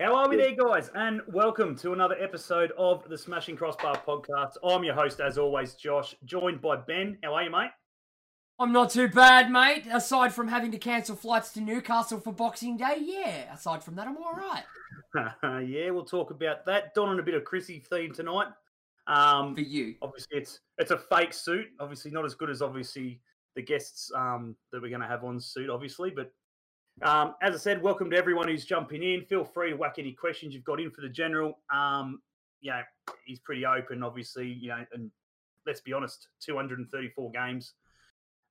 How are we there, guys? And welcome to another episode of the Smashing Crossbar podcast. I'm your host, as always, Josh, joined by Ben. How are you, mate? I'm not too bad, mate. Aside from having to cancel flights to Newcastle for Boxing Day, yeah. Aside from that, I'm all right. yeah, we'll talk about that. Don on a bit of Chrissy theme tonight. Um, For you. obviously, it's it's a fake suit. Obviously, not as good as obviously the guests um, that we're going to have on suit, obviously. But um, as I said, welcome to everyone who's jumping in. Feel free to whack any questions you've got in for the general. Um, you know, he's pretty open, obviously. You know, and let's be honest, 234 games.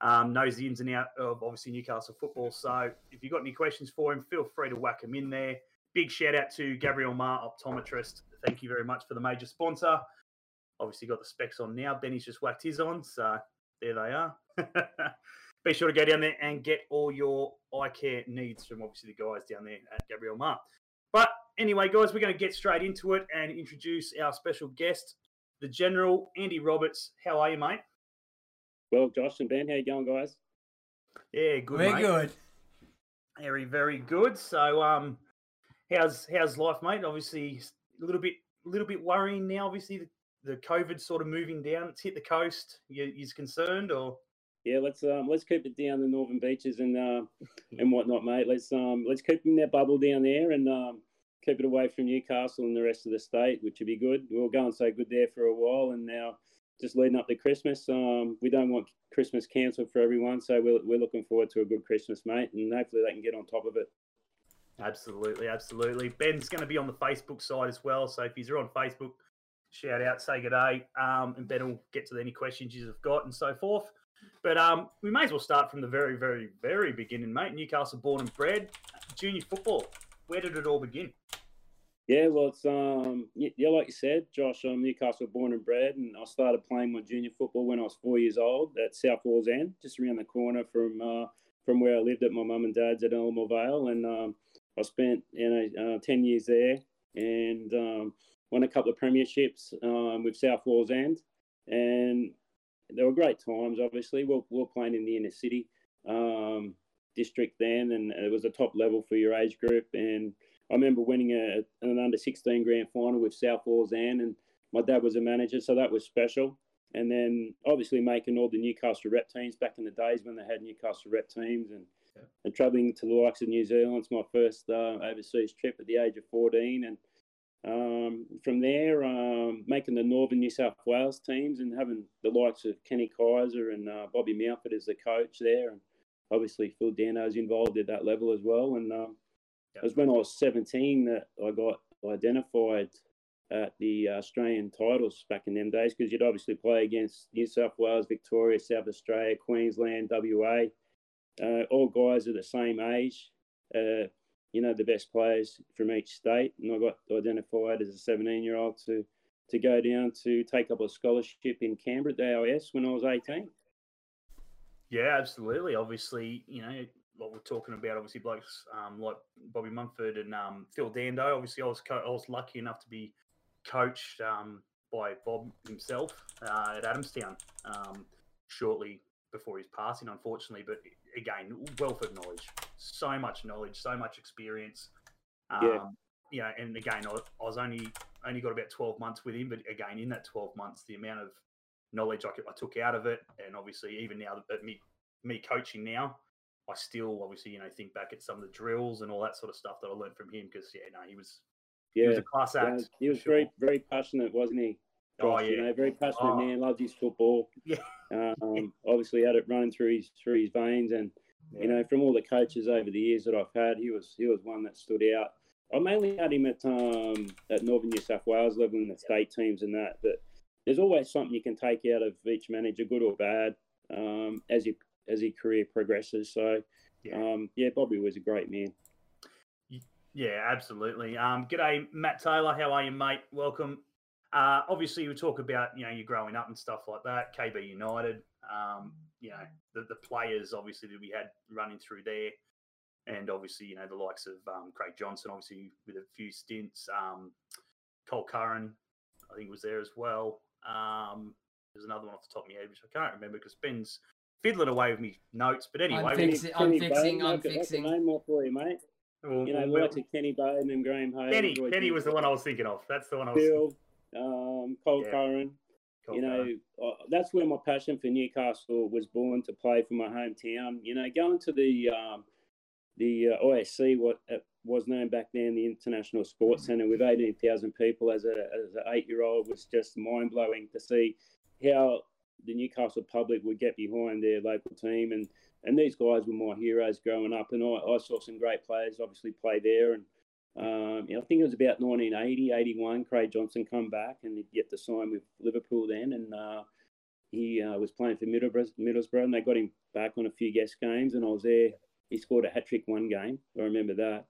Um, knows the ins and out of obviously Newcastle football. So if you've got any questions for him, feel free to whack him in there. Big shout out to Gabriel Mar, optometrist. Thank you very much for the major sponsor. Obviously got the specs on now. Benny's just whacked his on, so there they are. Be sure to go down there and get all your eye care needs from obviously the guys down there at Gabriel Mar. But anyway, guys, we're going to get straight into it and introduce our special guest, the General Andy Roberts. How are you, mate? Well, Josh and Ben, how you going, guys? Yeah, good. We're mate. good. Very, very good. So, um, how's how's life, mate? Obviously, a little bit, a little bit worrying now. Obviously, the, the COVID sort of moving down. It's hit the coast. You, you's concerned, or Yeah, let's um, let's keep it down the northern beaches and uh, and whatnot, mate. Let's um, let's keep in that bubble down there and um, keep it away from Newcastle and the rest of the state, which would be good. We were going so good there for a while, and now just leading up to Christmas, um, we don't want Christmas cancelled for everyone, so we're we're looking forward to a good Christmas, mate, and hopefully they can get on top of it. absolutely, absolutely. Ben's going to be on the Facebook side as well. So if you're on Facebook, shout out, say good day, um, and Ben will get to any questions you've got and so forth. But um, we may as well start from the very, very, very beginning, mate. Newcastle born and bred, junior football. Where did it all begin? Yeah, well, it's um, yeah, like you said, Josh. I'm Newcastle born and bred, and I started playing my junior football when I was four years old at South Wallsend, just around the corner from uh, from where I lived at my mum and dad's at Elermore Vale, and um, I spent you know uh, ten years there, and um, won a couple of premierships um, with South Wallsend, and they were great times. Obviously, we we're, we we're playing in the inner city um, district then, and it was a top level for your age group, and I remember winning a, an under 16 grand final with South Wallsend, and my dad was a manager, so that was special. And then obviously making all the Newcastle rep teams back in the days when they had Newcastle rep teams, and Yeah. and travelling to the likes of New Zealand. It's my first uh, overseas trip at the age of 14, and um, from there um, making the Northern New South Wales teams and having the likes of Kenny Kaiser and uh, Bobby Mountford as the coach there, and obviously Phil Dando's involved at that level as well, and. Um, it was when I was 17 that I got identified at the Australian titles back in them days because you'd obviously play against New South Wales, Victoria, South Australia, Queensland, WA, uh, all guys are the same age, uh, you know, the best players from each state. And I got identified as a 17 year old to, to go down to take up a scholarship in Canberra at AIS when I was 18. Yeah, absolutely. Obviously, you know what we're talking about. Obviously, blokes um, like Bobby Mumford and um, Phil Dando. Obviously, I was co- I was lucky enough to be coached um, by Bob himself uh, at Adamstown um, shortly before his passing, unfortunately. But again, wealth of knowledge, so much knowledge, so much experience. Um, Yeah. yeah, and again, I, I was only only got about twelve months with him, but again, in that twelve months, the amount of knowledge I, could, I took out of it, and obviously even now at me me coaching now, I still obviously you know think back at some of the drills and all that sort of stuff that I learned from him because yeah, no, he was he Yeah, was a class yeah, act. he was sure. very, very passionate, wasn't he? Oh, Josh, You yeah. know, very passionate Oh. man, loved his football. Yeah. Um, obviously had it running through his through his veins, and Yeah. you know, from all the coaches over the years that I've had, he was he was one that stood out. I mainly had him at um, at Northern New South Wales level in the state teams and that. But there's always something you can take out of each manager, good or bad, um, as he as his career progresses. So Yeah. um, yeah, Bobby was a great man. Yeah, absolutely. Um, g'day, Matt Taylor. How are you, mate? Welcome. Uh, obviously, we talk about you know you growing up and stuff like that. KB United. Um, you know the, the players obviously that we had running through there, and obviously you know the likes of um, Craig Johnston, obviously with a few stints. Um, Col Curran, I think was there as well. Um, there's another one off the top of my head which I can't remember because Ben's fiddling away with me notes. But anyway, I'm we- fixing- I'm Kenny fixing, Bowden, I'm I could- I fixing. name more for you, mate. Well, You know, well, like to Kenny Bowden and Graham Hayes. Kenny, Roy Penny was the one I was thinking of. That's the one I was. Bill, um, Cole Yeah. Curran. Cool, you know, uh, uh, that's where my passion for Newcastle was born to play for my hometown. You know, going to the um, the uh, ISC, what it was known back then, the International Sports Centre, with eighteen thousand people as a as an eight year old, was just mind blowing to see how the Newcastle public would get behind their local team, and and these guys were my heroes growing up, and I, I saw some great players obviously play there, and um, I think it was about 1980, 81. Craig Johnston come back and he'd get to sign with Liverpool then, and uh, he uh, was playing for Middlesbrough, Middlesbrough, and they got him back on a few guest games, and I was there. He scored a hat trick one game. I remember that.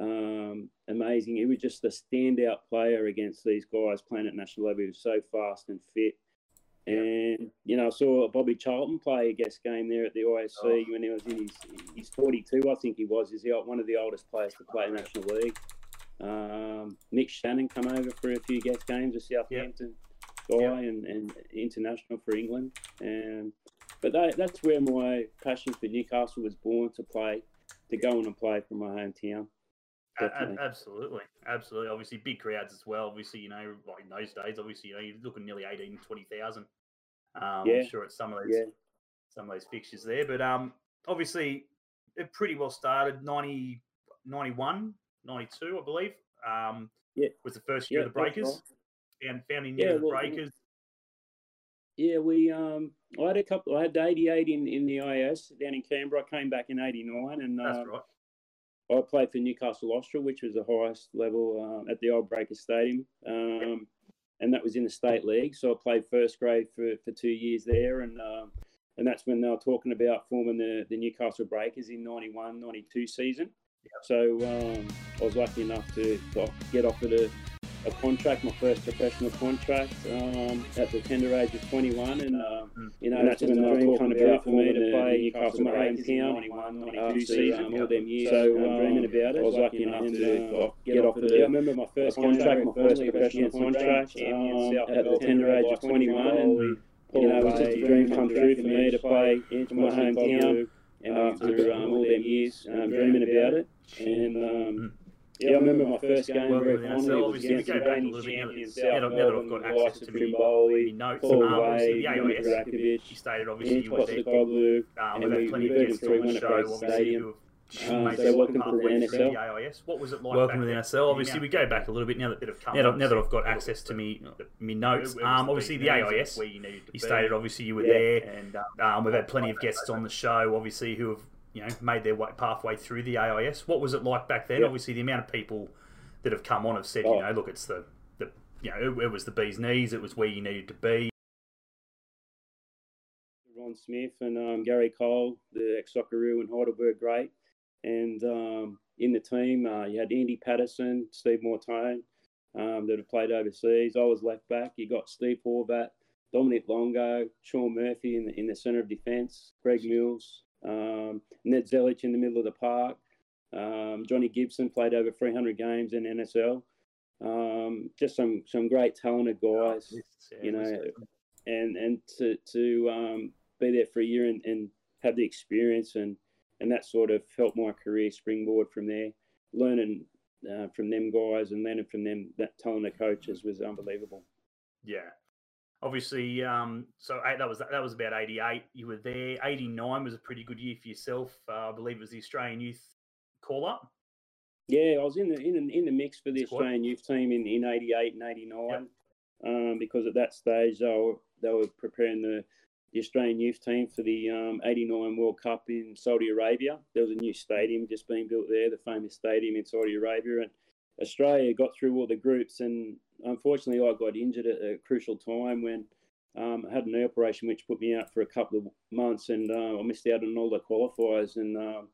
Um, amazing. He was just a standout player against these guys playing at national level. He was so fast and fit. And you know, I saw Bobby Charlton play a guest game there at the ISC Oh. when he was in his he's 42, I think he was. He's the, one of the oldest players to play the National League. Um, Mick Channon come over for a few guest games, a Southampton guy Yeah. and, and international for England. And but that, that's where my passion for Newcastle was born to play, to go on and play for my hometown. Definitely. absolutely, absolutely. Obviously, big crowds as well. Obviously, you know, like in those days, obviously, you know, you're looking nearly 18, 20,000. Um, Yeah. I'm sure it's some of those Yeah. some of those fixtures there, but um, obviously, it pretty well started 90, 91, 92, I believe. Um, Yeah. was the first year Yeah, of the Breakers. Found founding Yeah, year of the well, Breakers. Yeah, we um, I had a couple. I had 88 in, in the IS down in Canberra. I came back in 89, and That's um, right. I played for Newcastle Austral, which was the highest level um, at the old Breaker Stadium, um, and that was in the state league. So I played first grade for, for two years there, and um, and that's when they were talking about forming the, the Newcastle Breakers in 91, 92 season. So um, I was lucky enough to, to get offered a, a contract, my first professional contract um, at the tender age of 21, and um, you know And that's when they were talking about for me to play Newcastle my hometown, after season. um, all them years. So, So um, um, dreaming about it. I was lucky enough to uh, get offered. Yeah, I remember my first contract, my first professional contract um, at the tender age of 21, and you know it was just a dream come true for me to play into my hometown. And after um, all them years, um, dreaming about it, and um, yeah, I remember my first game Well, very with the fondly. NSL, It was obviously, we go back a reigning little bit now that- now South now that I've got access to of my- Trimboli, notes, Paul um, obviously Wade, the Dominic AIS, you stated obviously Ian you were there. Postecoglou, Um, we've had plenty of guests on the show, obviously, Stadium. who have Um, so welcome to the NSL. AIS. What was it like? Welcome to the then? NSL. Obviously, we go back a little bit now that bit of now that, now that I've got access to me me notes. Where- where was Um, obviously the? AIS. where you needed to You stated obviously you were Yeah. there. and um, Um, we've had plenty of guests on the show, obviously, who have you know made their way, pathway through the AIS. What was it like back then? Obviously, the amount of people that have come on have said, Oh. you know, look, it's the, the you know, it, it was the bee's knees. It was where you needed to be. Ron Smith and um, Gary Cole, the ex Socceroo and Heidelberg great. And um, in the team, uh, you had Andy Patterson, Steve Mortone, um, that have played overseas. I was left back. You got Steve Horvat, Dominic Longo, Sean Murphy in the, in the centre of defence, Greg Mills, um, Ned Zelich in the middle of the park. Um, Johnny Gibson played over 300 games in NSL. Um, just some some great talented guys you know, and and to to um, be there for a year and, and have the experience and and that sort of helped my career springboard from there. Learning uh, from them guys and learning from them that talented coaches was unbelievable. Yeah. Obviously, um, so eight, that was that was about eighty eight. You were there. Eighty nine was a pretty good year for yourself. Uh, I believe it was the Australian Youth call up. Yeah, I was in the in the, in the mix for the Squad. Australian youth team in, in '88 and '89 um, because at that stage they were they were preparing the, the Australian youth team for the um, '89 World Cup in Saudi Arabia. There was a new stadium just being built there, the famous stadium in Saudi Arabia, and Australia got through all the groups. And unfortunately, I got injured at a crucial time when. Um, I had an operation which put me out for a couple of months, and uh, I missed out on all the qualifiers. And um,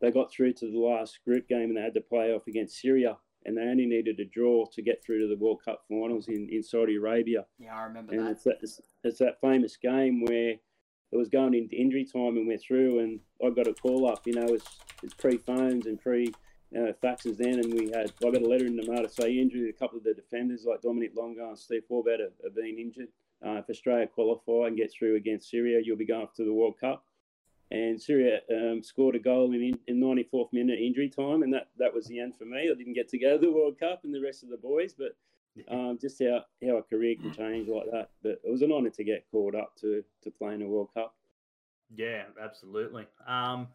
they got through to the last group game and they had to play off against Syria and they only needed a draw to get through to the World Cup finals in, in Saudi Arabia. Yeah, I remember And that. it's that, it's, it's that famous game where it was going into injury time and we're through and I got a call up, you know, it's, it's pre-phones and pre uh, faxes then and we had, I got a letter in the mail to say injury. A couple of the defenders like Dominic Longo and Steve Horvat have, have been injured. Uh, if Australia qualify and get through against Syria, you'll be going off to the World Cup. and Syria um, scored a goal in, in 94th minute injury time, and that, that was the end for me. I didn't get to go to the World Cup and the rest of the boys, but um, just how, how a career can change like that. But it was an honour to get called up to to play in a World Cup. Yeah, absolutely. Um,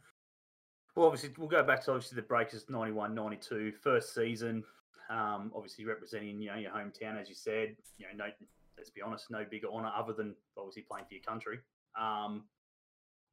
well, obviously, we'll go back to obviously the Breakers 91 92, first season. Um, obviously, representing you know your hometown, as you said. You know, no, let's be honest, no bigger honour other than obviously playing for your country. Um,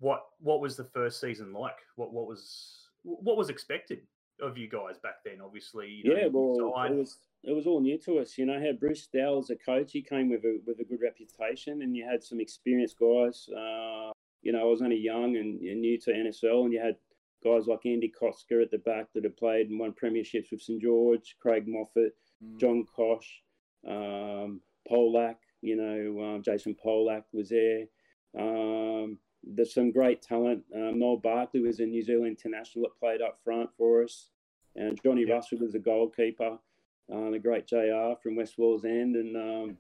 what what was the first season like? What what was what was expected of you guys back then? Obviously, you know, yeah. Well, it was it was all new to us. You know, had Bruce Dowell as a coach, he came with a with a good reputation, and you had some experienced guys. Uh, you know, I was only young and, and, new to NSL, and you had guys like Andy Koczka at the back that have played and won premierships with St George, Craig Moffat, mm. John Kosh, um, Polak. You know, um, Jason Polak was there. Um, there's some great talent. Um, Noel Barkley was a New Zealand international that played up front for us, and Johnny yeah. Russell was a goalkeeper. Uh, the great JR from West Wallsend, and um,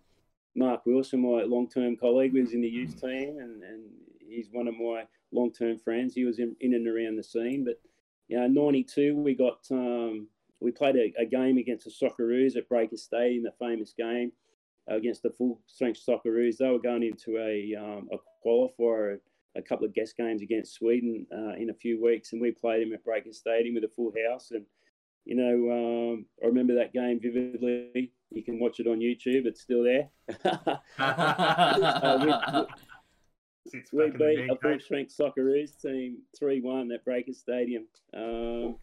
Mark Wilson, my long-term colleague, was in the youth team, and, and he's one of my long-term friends. He was in, in and around the scene, but you know, '92 we got um, we played a, a, game against the Socceroos at Breaker Stadium, the famous game against the full-strength Socceroos. They were going into a um, a qualifier a couple of guest games against Sweden uh, in a few weeks, and we played him at Breaker Stadium with a full house. And you know, um, I remember that game vividly. You can watch it on YouTube; it's still there. uh, we, we, we beat a full strength Socceroos team three one at Breaker Stadium. Um,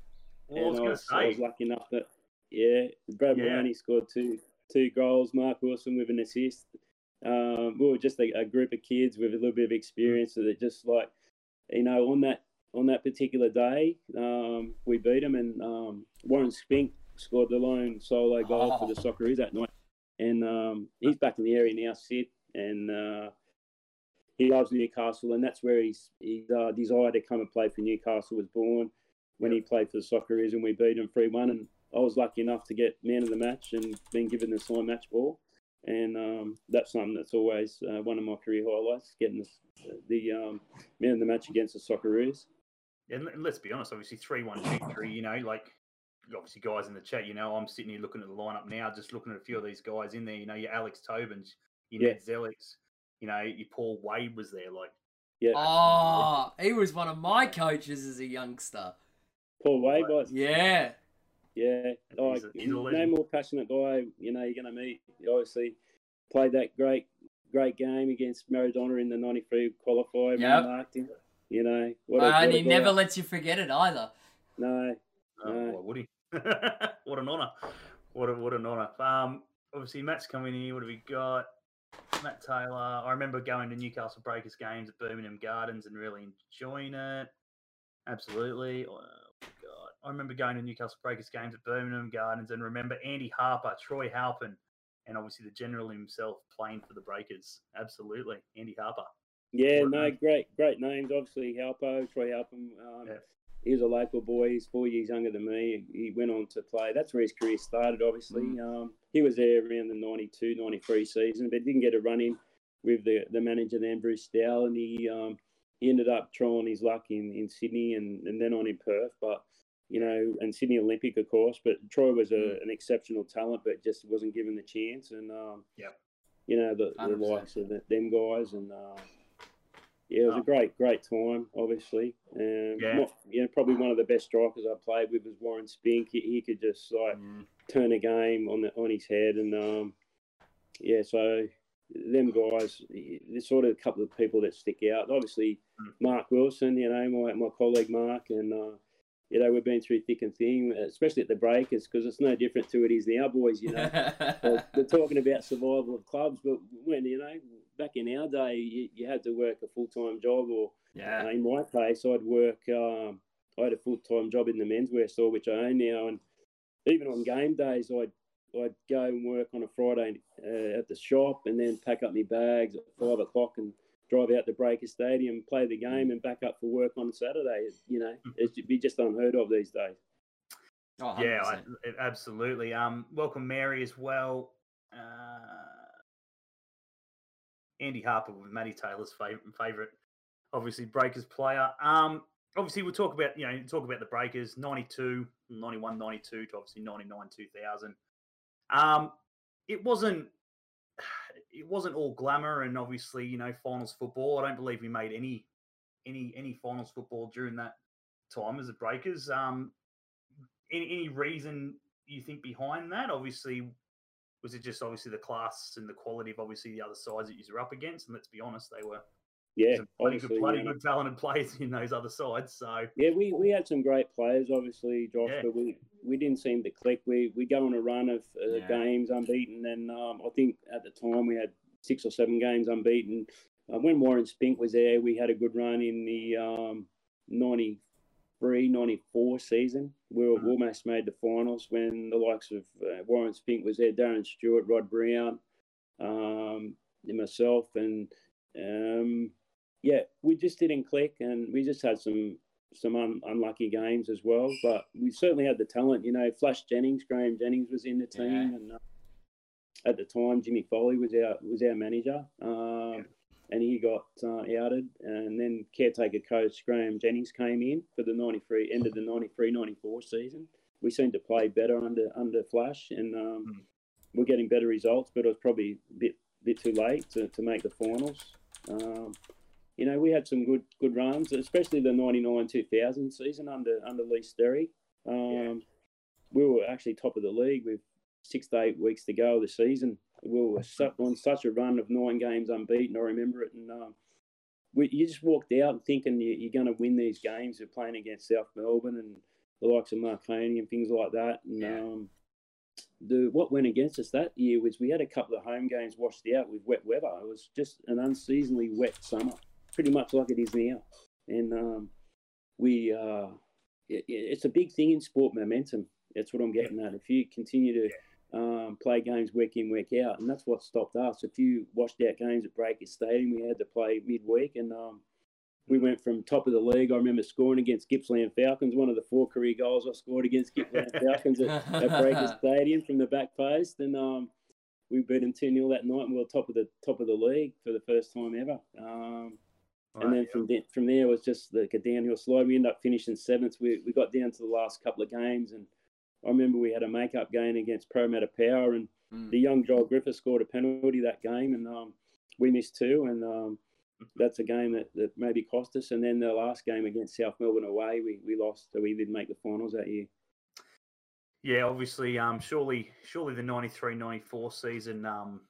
well, and I was, I, was, lucky enough that yeah, Brad yeah. Maloney scored two two goals. Mark Wilson with an assist um, we were just a, a, group of kids with a little bit of experience so that just like, you know, on that on that particular day, um, we beat them, and um, Warren Spink scored the lone solo goal oh. for the Socceroos that night, and um, he's back in the area now, Sid, and uh, he loves Newcastle, and that's where his his uh, desire to come and play for Newcastle was born when he played for the Socceroos, and we beat them three one, and I was lucky enough to get man of the match and been given the signed match ball and um, that's something that's always uh, one of my career highlights, getting the, the um, man of the match against the Socceroos. And let's be honest, obviously three one victory. You know, like obviously guys in the chat. You know, I'm sitting here looking at the lineup now, just looking at a few of these guys in there. You know, your Alex Tobins, your yeah. Ned Zelics, you know, your Paul Wade was there. Like, yeah, oh, he was one of my coaches as a youngster. Paul Wade was. Yeah, yeah, like he's a, he's no more passionate guy. You know, you're going to meet. obviously played that great, great game against Maradona in the '93 qualifier. Yeah, You know, what a, and he never lets you forget it either. No, oh, no. Why would he? what an honour! What a, what an honour! Um, obviously Matt's coming in here. What have we got? Matt Taylor. I remember going to Newcastle Breakers games at Birmingham Gardens and really enjoying it. Absolutely. God, I remember going to Newcastle Breakers games at Birmingham Gardens and remember Andy Harper, Troy Halpin, and obviously the general himself playing for the Breakers. Absolutely, Andy Harper. Yeah, no, name. great, great names. Obviously, Halpo, Troy Halpin. Um. He was a local boy. He's four years younger than me. He went on to play. That's where his career started, obviously. Mm. Um, he was there around the 92, 93 season, but didn't get a run in with the, the manager then, Bruce Dowell, and he um, he ended up trying his luck in, in Sydney and, and then on in Perth. But you know, and Sydney Olympic, of course. But Troy was a, mm. an exceptional talent, but just wasn't given the chance. And um, yeah, you know, the, the likes of the, them guys, and uh, yeah, it was oh. a great, great time. Obviously, um, yeah, not, you know, probably one of the best strikers I played with was Warren Spink. He, he could just like mm. turn a game on the on his head, and um, yeah, so them guys, there's sort of a couple of people that stick out. Obviously, mm. Mark Wilson, you know, my my colleague Mark, and uh, you know, we've been through thick and thin, especially at the breakers, because it's no different to it is now, boys. You know, they're talking about survival of clubs, but when you know, back in our day, you, you had to work a full time job, or yeah. Uh, in my case, I'd work. Um, I had a full time job in the menswear store, which I own now, and even on game days, I'd I'd go and work on a Friday uh, at the shop, and then pack up my bags at five o'clock and drive out to Breaker Stadium, play the game, and back up for work on Saturday. You know, it'd be just unheard of these days. Oh, yeah, I, absolutely. Um, welcome Mary as well. Uh, Andy Harper with Matty Taylor's favorite obviously Breakers player. Um, obviously we'll talk about you know talk about the Breakers 92, 91, 92 to obviously 99, 2000. Um, it wasn't it wasn't all glamour and obviously you know finals football. I don't believe we made any any any finals football during that time as the Breakers. Um, any any reason you think behind that? Obviously, was it just obviously the class and the quality of obviously the other sides that you're up against? And let's be honest, they were yeah, some bloody good, bloody good talented players in those other sides. So yeah, we, we had some great players, obviously, Josh, Yeah. but we, we didn't seem to click. We we go on a run of uh, Yeah. games unbeaten, and um, I think at the time we had six or seven games unbeaten. Uh, when Warren Spink was there, we had a good run in the um, 93, 94 season. We were, almost made the finals when the likes of uh, Warren Spink was there, Darren Stewart, Rod Brown, um, and myself, and um, yeah, we just didn't click, and we just had some some un, unlucky games as well. But we certainly had the talent. You know, Flash Jennings, Graham Jennings was in the team, Yeah. and uh, at the time Jimmy Foley was our was our manager, um, and he got uh, outed. And then caretaker coach Graham Jennings came in for the '93 end of the '93-'94 season. We seemed to play better under under Flash, and um, Mm. we're getting better results. But it was probably a bit bit too late to, to make the finals. Um, you know, we had some good good runs, especially the '99 2000 season under under Lee Sterry. Um, Yeah. We were actually top of the league with six to eight weeks to go of the season. We were on such a run of nine games unbeaten. I remember it, and um, we, you just walked out thinking you, you're going to win these games. You're playing against South Melbourne and the likes of Marconi and things like that. And Yeah. um, the what went against us that year was we had a couple of home games washed out with wet weather. It was just an unseasonably wet summer, pretty much like it is now. And um, we, uh, it, it's a big thing in sport momentum. That's what I'm getting at. If you continue to um, play games week in, week out, and that's what stopped us. A few washed out games at Breakers Stadium, we had to play midweek, and um, we went from top of the league. I remember scoring against Gippsland Falcons, one of the four career goals I scored against Gippsland Falcons at, at Breakers Stadium from the back post, and um, we beat them two 0 that night, and we were top of the top of the league for the first time ever. Um, and then from there, from there was just like a downhill slide. We ended up finishing seventh. We we got down to the last couple of games, and I remember we had a make-up game against Parramatta Power, and Mm. the young Joel Griffiths scored a penalty that game, and um, we missed two, and um, that's a game that, that maybe cost us. And then the last game against South Melbourne away, we, we lost, so we didn't make the finals that year. Yeah, obviously, um, surely, surely the 93-94 season, um,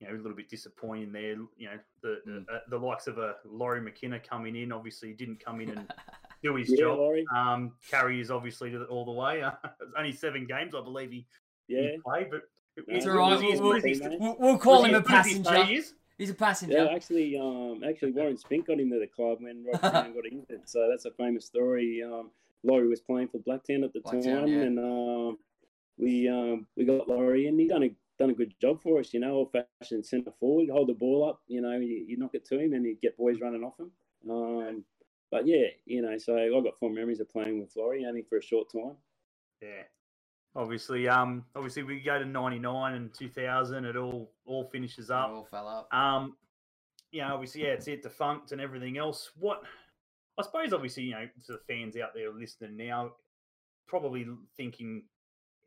you know, a little bit disappointing there. You know, the Mm. the, uh, the likes of a Laurie McKinna coming in, obviously didn't come in and do his Yeah, job. Laurie. Um, Carrie is obviously to the, all the way. Uh, it's only seven games, I believe he, Yeah, he played, but It's was- all right, was he as we'll- good as he- we'll- We'll, we'll call was him a as good as he say passenger. He's a passenger. yeah. Actually, um, actually, Warren Spink got him to the club when Rod Brown got injured. So that's a famous story. Um, Laurie was playing for Blacktown at the Blacktown, time, yeah. and um, we um, we got Laurie, and he done a done a good job for us. You know, old fashioned centre forward, hold the ball up. You know, you, you knock it to him, and you get boys running off him. Um, but yeah, you know, so I got fond memories of playing with Laurie, only for a short time. Yeah. Obviously, um, obviously we go to ninety nine and two thousand. It all all finishes It up. all fell up. Um, you know, obviously, yeah, it's it defunct and everything else. What I suppose, obviously, you know, to the fans out there listening now, probably thinking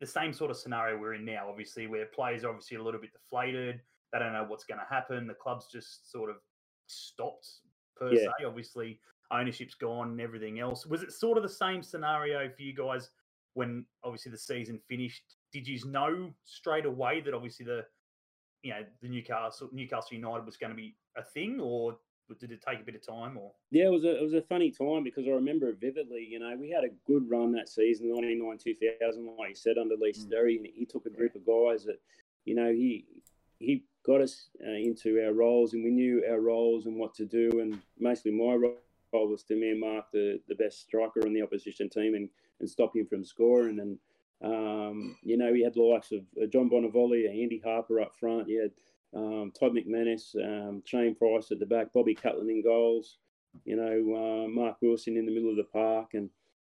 the same sort of scenario we're in now. Obviously, where players are obviously a little bit deflated. They don't know what's going to happen. The club's just sort of stopped per Yeah. se. Obviously, ownership's gone and everything else. Was it sort of the same scenario for you guys when obviously the season finished? Did you know straight away that obviously the you know the Newcastle Newcastle United was going to be a thing, or did it take a bit of time? Or Yeah, it was a it was a funny time because I remember it vividly. You know, we had a good run that season, ninety nine two thousand, like you said, under Lee Mm. Sterry, and he took a group of guys that, you know, he he got us uh, into our roles, and we knew our roles and what to do. And mostly my role was to mark the the best striker on the opposition team and and stop him from scoring. And um, you know, we had the likes of uh, John Bonavoli, Andy Harper up front. You had um, Todd McManus, um, Shane Price at the back, Bobby Cutland in goals. You know, uh, Mark Wilson in the middle of the park, and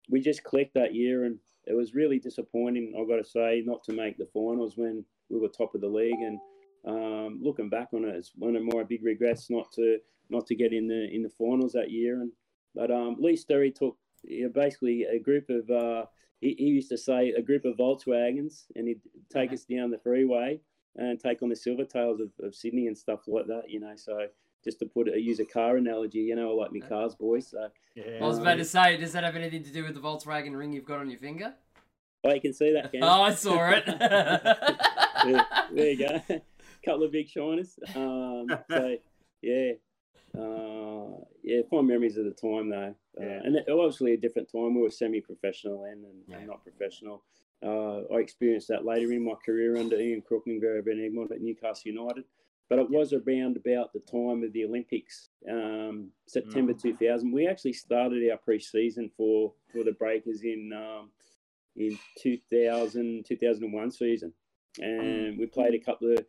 we just clicked that year. And it was really disappointing, I've got to say, not to make the finals when we were top of the league. And um, looking back on it, it's one of my big regrets not to not to get in the in the finals that year. And but um, Lee Sterry took you know, basically a group of uh, he, he, used to say a group of Volkswagens, and he'd take us down the freeway and take on the Silvertails of, of Sydney and stuff like that. You know, so just to put a use a car analogy, you know, I like me cars, boys. So yeah. I was about to say, does that have anything to do with the Volkswagen ring you've got on your finger? Oh, you can see that. Ken. oh, I saw it. there, there, you go. Couple of big shiners. Um, so yeah, uh, yeah, fond memories of the time though, uh, yeah. and obviously a different time. We were semi-professional then and, yeah. and not professional. Uh, I experienced that later in my career under Ian Crook and Gary Van Egmond at Newcastle United. But it was around about the time of the Olympics, um, September mm. 2000. We actually started our pre-season for, for the Breakers in um, in 2000, 2001 season. And we played a couple of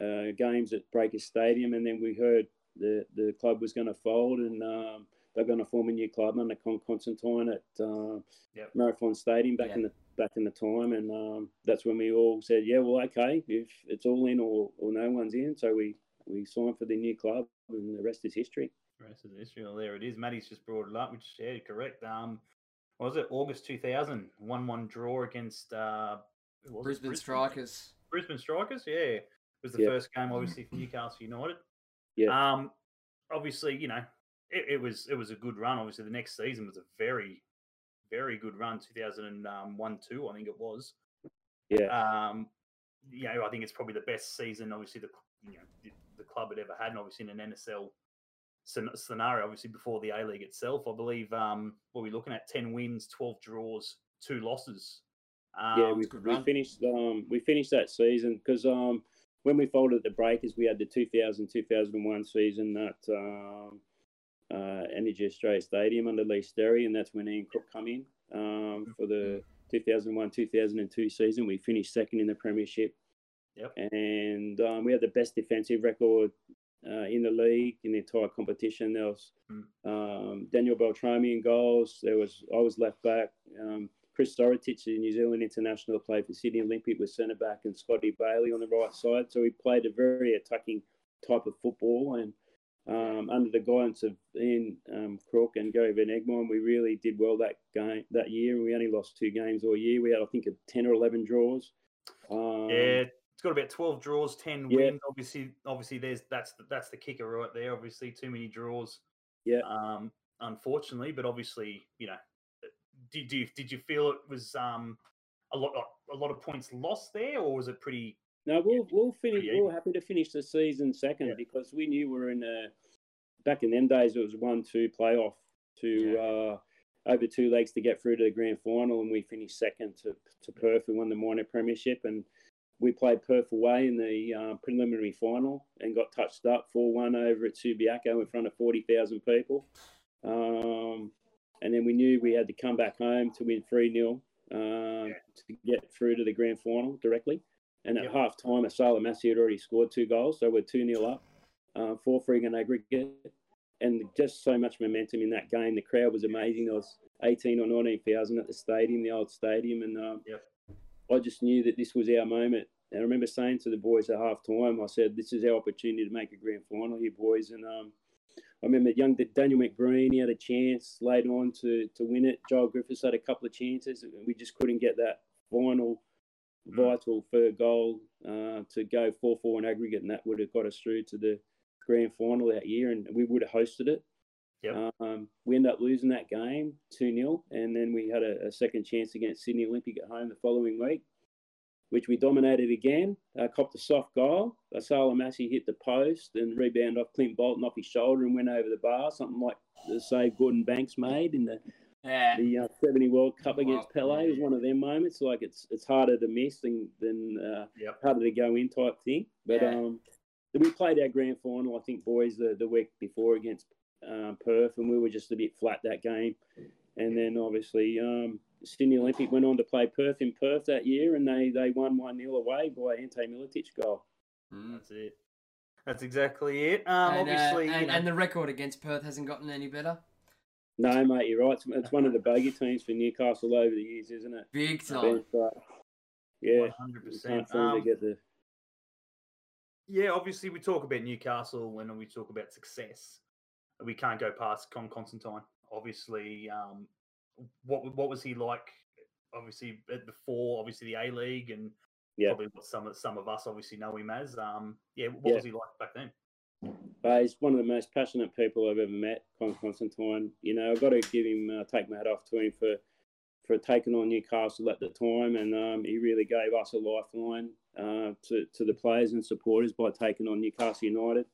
uh, games at Breakers Stadium, and then we heard the, the club was going to fold and um, they're going to form a new club under Con Constantine at uh, yep. Marathon Stadium back yep. in the back in the time, and um, that's when we all said, yeah, well, okay, if it's all in or, or no one's in, so we we signed for the new club, and the rest is history. The rest is history. Well, there it is. Matty's just brought it up, which yeah, correct. Um, was it August 2000? One one draw against uh, Brisbane, Brisbane, Strikers. Brisbane Strikers, yeah, it was the first game obviously for Newcastle United. Yeah. Um, obviously, you know, it, it, was it was a good run. Obviously, the next season was a very, very good run. Two thousand and one, two, I think it was. Yeah. Um, you know, I think it's probably the best season. Obviously, the you know the, the club had ever had, and obviously in an NSL scenario. Obviously, before the A League itself, I believe um, what we're looking at: ten wins, twelve draws, two losses. Um, yeah, we, we finished um, we finished that season because um, when we folded the Breakers, we had the 2000 2001 season at um, uh, Energy Australia Stadium under Lee Sterry, and that's when Ian Crook come in um, for the 2001 2002 season. We finished second in the Premiership. Yep. And um, we had the best defensive record uh, in the league in the entire competition. There was mm. um, Daniel Beltrami in goals. There was I was left back. Um, Chris Zoricich, the New Zealand international, played for Sydney Olympic with centre back, and Scotty Bailey on the right side. So he played a very attacking type of football. And um, under the guidance of Ian um, Crook and Gary Van Egmond, we really did well that game that year. We only lost two games all year. We had, I think, a ten or eleven draws. Um, yeah, it's got about twelve draws, ten yeah. wins. Obviously, obviously, there's that's the, that's the kicker right there. Obviously, too many draws. Yeah. Um, unfortunately, but obviously, you know, did you did you feel it was um a lot a lot of points lost there, or was it pretty? No, we'll we'll finish. We're happy to finish the season second yeah. because we knew we were in a. Back in them days, it was one two playoff to yeah. uh, over two legs to get through to the grand final, and we finished second to to Perth. We won the minor premiership, and we played Perth away in the uh, preliminary final and got touched up four one over at Subiaco in front of forty thousand people. Um, and then we knew we had to come back home to win 3 0 uh, yeah. to get through to the grand final directly. And at yep. half time, Asala Massey had already scored two goals, so we're 2 0 up, uh, 4 3 in aggregate. And just so much momentum in that game. The crowd was amazing. There was 18 or 19,000 at the stadium, the old stadium. And um, yep. I just knew that this was our moment. And I remember saying to the boys at half time, I said, This is our opportunity to make a grand final here, boys. And um, I remember young Daniel McBreen, he had a chance later on to, to win it. Joel Griffiths had a couple of chances. We just couldn't get that final, mm. vital third goal uh, to go 4 4 in aggregate, and that would have got us through to the grand final that year, and we would have hosted it. Yep. Um, we ended up losing that game 2 0, and then we had a, a second chance against Sydney Olympic at home the following week which we dominated again. Uh, copped a soft goal. Asala Massey hit the post and rebound off Clint Bolton off his shoulder and went over the bar, something like the save Gordon Banks made in the yeah. the uh, 70 World Cup against Pele. It was one of them moments. Like it's it's harder to miss than than uh, yep. harder to go in type thing. But yeah. um, we played our grand final, I think, boys, the, the week before against um, Perth, and we were just a bit flat that game. And then obviously um, Sydney Olympic went on to play Perth in Perth that year, and they, they won 1 0 away by Ante Miletic goal. Mm. That's it. That's exactly it. Um, and, uh, obviously, uh, and, and, the record against Perth hasn't gotten any better. No, mate, you're right. It's, it's one of the bogey teams for Newcastle over the years, isn't it? Big time. yeah, 100%. Um, to get the yeah, obviously we talk about Newcastle when we talk about success. We can't go past Con Constantine. Obviously, um, what what was he like? Obviously, before obviously the A League and Yeah. probably what some of some of us obviously know him as. Um, yeah, what Yeah. was he like back then? But he's one of the most passionate people I've ever met, Con Constantine. You know, I've got to give him, uh, take my hat off to him for, for taking on Newcastle at the time. And um, he really gave us a lifeline uh, to, to the players and supporters by taking on Newcastle United.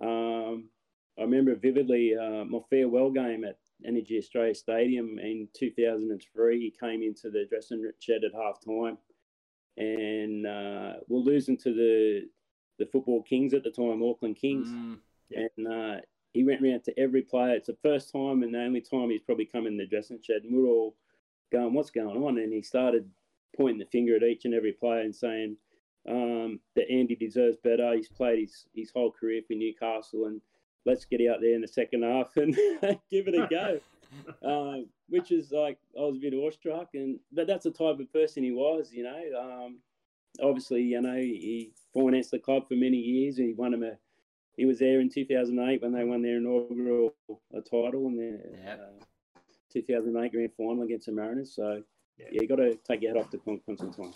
Um, I remember vividly uh, my farewell game at Energy Australia Stadium in 2003. He came into the dressing shed at half time and uh, we're losing to the the football kings at the time, Auckland Kings Mm, and uh, he went round to every player. It's the first time and the only time he's probably come in the dressing shed, and we're all going, "What's going on?" And he started pointing the finger at each and every player and saying um, that Andy deserves better. He's played his his whole career for Newcastle, and let's get out there in the second half and give it a go. uh, which is like I was a bit awestruck, and but that's the type of person he was, you know. Um, obviously, you know, he financed the club for many years. He won him a. He was there in 2008 when they won their inaugural uh, title in their Yep. uh, 2008 grand final against the Mariners. So Yeah. yeah, you got to take your hat off to Con- Constantine.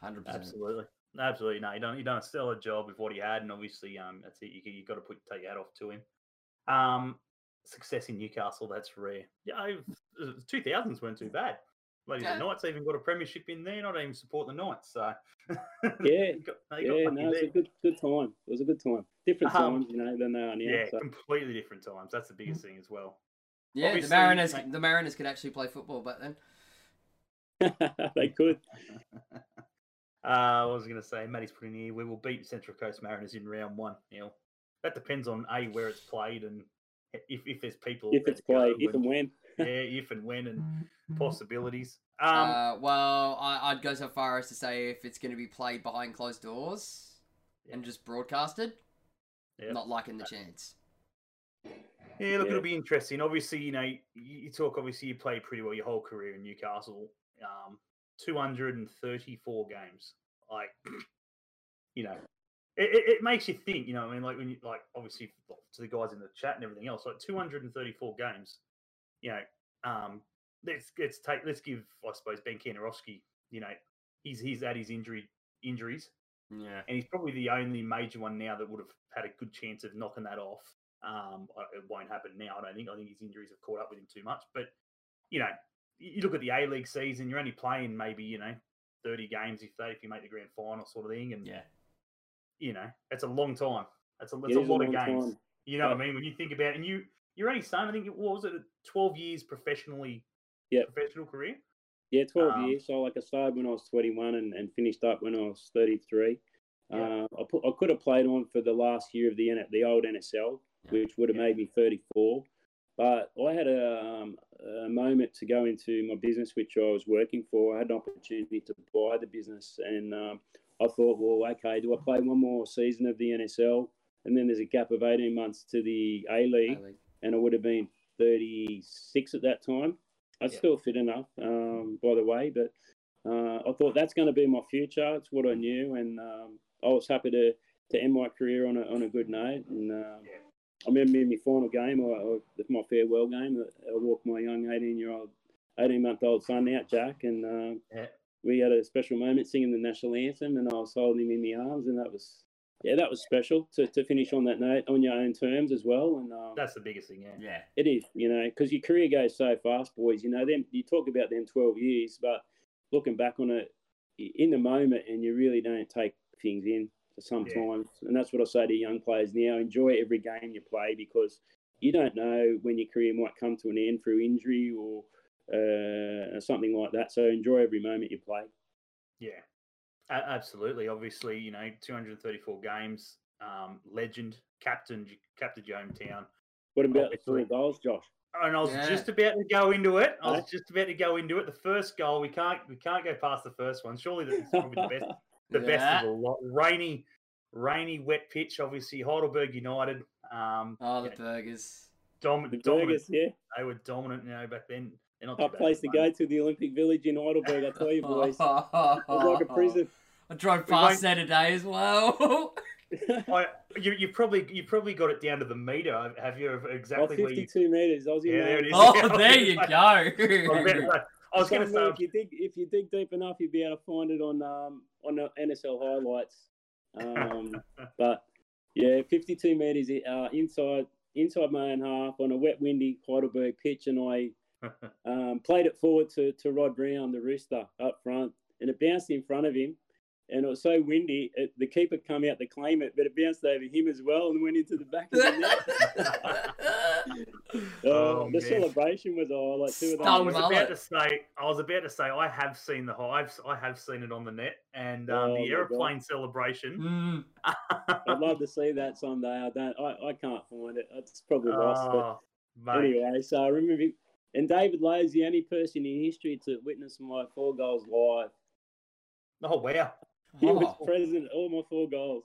Hundred percent. Absolutely, absolutely. No, he done he done a stellar job with what he had, and obviously, um, that's it. You you got to put take your hat off to him. Um, success in Newcastle, that's rare. Yeah, two thousands weren't too bad. Ladies and Yeah. Knights even got a premiership in there. Not even support the Knights, so Yeah, you got, no, you got Yeah, no, it was there. a good good time. It was a good time. Different Um, times, you know, than they are now. yeah, so. completely different times. That's the biggest thing as well. Yeah, the Mariners. like- The Mariners could actually play football back then. they could. Uh, I was going to say, Matty's putting here, we will beat Central Coast Mariners in round one. You know, that depends on A, where it's played and if, if there's people. If it's played, if and when. yeah, if and when and possibilities. Um, uh, well, I, I'd go so far as to say if it's going to be played behind closed doors and just broadcasted, Yeah. not liking the chance. yeah, look, yeah. it'll be interesting. Obviously, you know, you, you talk. Obviously, you played pretty well your whole career in Newcastle. Um, two hundred and thirty-four games. Like, you know, it, it, it makes you think. You know, I mean, like when you like obviously to the guys in the chat and everything else, like two hundred and thirty-four games. You know, um, let's let's take let's give I suppose Ben Kantarovski. You know, he's he's at his injury injuries. Yeah. and he's probably the only major one now that would have had a good chance of knocking that off. Um, it won't happen now. I don't think. I think his injuries have caught up with him too much. But you know, you you look at the A League season. You're only playing maybe you know thirty games if they if you make the grand final sort of thing, and Yeah. you know that's a long time. That's a that's It a is lot of games. time. You know what I mean? When you think about it, and you you're only saying I think it what was it twelve years professionally. Yeah. Professional career. Yeah, 12 Um, years. So, like, I started when I was 21 and, and finished up when I was 33. Yeah. Uh, I, put, I could have played on for the last year of the N- the old NSL, Yeah. which would have Yeah. made me 34. But I had a, um, a moment to go into my business, which I was working for. I had an opportunity to buy the business, and um, I thought, well, okay, do I play one more season of the NSL? And then there's a gap of 18 months to the A League and I would have been 36 at that time. I Yeah. still fit enough, um, by the way, but uh, I thought that's going to be my future. It's what I knew, and um, I was happy to, to end my career on a, on a good note. And um, Yeah. I remember in my final game, or, or my farewell game, I walked my young 18 year old, 18 month old son out, Jack, and um, Yeah. we had a special moment singing the national anthem, and I was holding him in my arms, and that was. Yeah, that was special to, to finish on that note on your own terms as well, and um, That's the biggest thing. Yeah. Yeah. it is, you know, because your career goes so fast, boys. You know, them you talk about them twelve years, but looking back on it in the moment, and you really don't take things in sometimes. And that's what I say to young players now: enjoy every game you play because you don't know when your career might come to an end through injury or uh, something like that. So enjoy every moment you play. Yeah, a- absolutely. Obviously, you know, 234 games, um, legend, captain, captain your hometown. What about the Obviously. four goals, Josh? And I was Yeah. just about to go into it. I was just about to go into it. The first goal, we can't we can't go past the first one. Surely that's probably the best the Yeah. best of the lot. Rainy, rainy, wet pitch. Obviously, Heidelberg United. Um, Oh, the yeah, burgers. dom- The dominant. Burgers, yeah. They were dominant, you know, back then. They're not Tough place to go to, the Olympic Village in Heidelberg. I tell you, boys, it was like a prison. I drove past there today as well. I, you, you probably you probably got it down to the meter. Have you Oh, exactly where you? 52 meters. I was Yeah, there it is. Oh, Yeah, I was there gonna you say- I was go. gonna say- I was going to say, if you dig if you dig deep enough, you'll be able to find it on um on the NSL highlights. Um, but yeah, 52 meters uh, inside inside my own half on a wet, windy Heidelberg pitch, and I um, played it forward to, to Rod Brown, the rooster, up front, and it bounced in front of him. And it was so windy, it, the keeper come out to claim it, but it bounced over him as well and went into the back of the net. Oh, Uh, the man. celebration was a highlight too. I Stung was mullet. about to say, I was about to say, I have seen the I've I have seen it on the net, and um, Oh, the my God. aeroplane celebration. Mm. I'd love to see that someday. I don't. I, I can't find it. It's probably lost. But oh, mate. anyway, so I remember. And David Lowe is the only person in history to witness my four goals live. Oh wow! He was Oh. present all my four goals.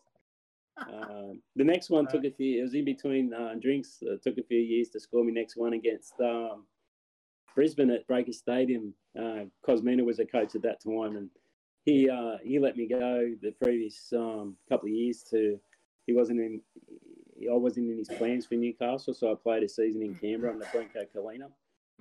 Um, the next one took a few. It was in between uh, drinks. It took a few years to score me next one against um, Brisbane at Breaker Stadium. Uh, Kosmina was a coach at that time, and he uh, he let me go the previous um, couple of years. To he wasn't in. I wasn't in his plans for Newcastle, so I played a season in Canberra under Branko Culina.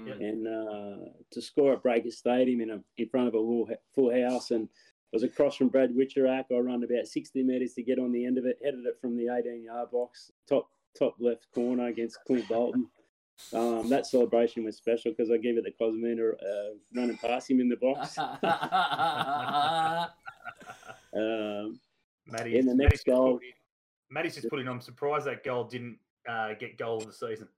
Mm. And uh, to score at Breaker Stadium in a, in front of a full, full house, and I was across from Brad Witcherak. I run about 60 metres to get on the end of it, headed it from the 18 yard box, top top left corner against Clint Bolton. Um, that celebration was special because I gave it to Kosmina uh, running past him in the box. Um, Matty, In the next goal- Matty's just putting. I'm surprised that goal didn't uh, get goal of the season.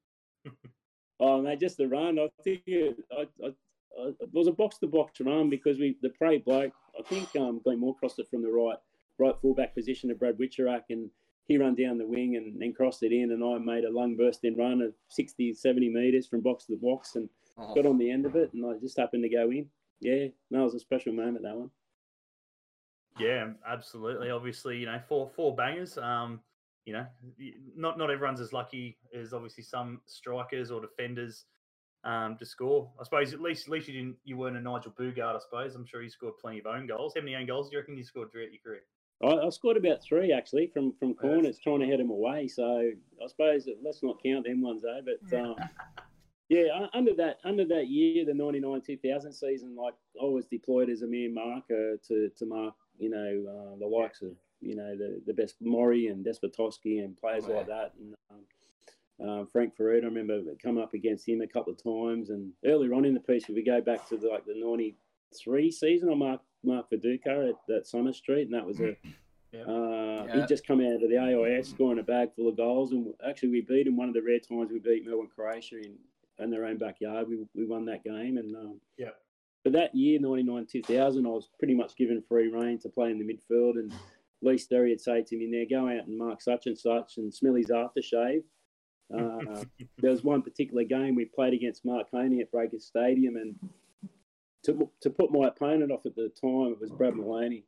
oh, mate, just the run. I think it, I, I, I, it was a box to box run because we the prey bloke. I think um, Glenn Moore crossed it from the right right fullback position to Brad Witcherak and he ran down the wing and then crossed it in and I made a lung bursting run of 60, 70 metres from box to box and Oh. got on the end of it and I just happened to go in. Yeah, that was a special moment, that one. Yeah, absolutely. Obviously, you know, four four bangers. Um, you know, not not everyone's as lucky as obviously some strikers or defenders um, to score. I suppose at least at least you didn't you weren't a Nigel Boogaard. I suppose I'm sure you scored plenty of own goals. How many own goals do you reckon you scored throughout your career? I, I scored about three actually from, from Yes. corners trying to head them away. So I suppose that- let's not count them ones, eh? But um, yeah, under that under that year, the ninety nine two thousand season, like I was deployed as a mere marker to to mark, you know, uh, the likes of you know the the best Mori and Despotovski and players Yeah. like that. And um, um, Frank Farina, I remember come up against him a couple of times. And earlier on in the piece, if we go back to the, like the ninety three season, I marked Mark Viduka at, at Somers Street, and that was a Yeah. uh, Yeah. He'd just come out of the AIS scoring a bag full of goals, and actually we beat him. One of the rare times we beat Melbourne Croatia in, in their own backyard. We, we won that game, and um, Yeah. But that year, ninety nine two thousand, I was pretty much given free reign to play in the midfield, and Lee Sterrey would say to me, "Now go out and mark such and such, and Smilly's aftershave." Uh, there was one particular game we played against Marconi at Breakers Stadium, and to, to put my opponent off at the time, it was Brad Maloney.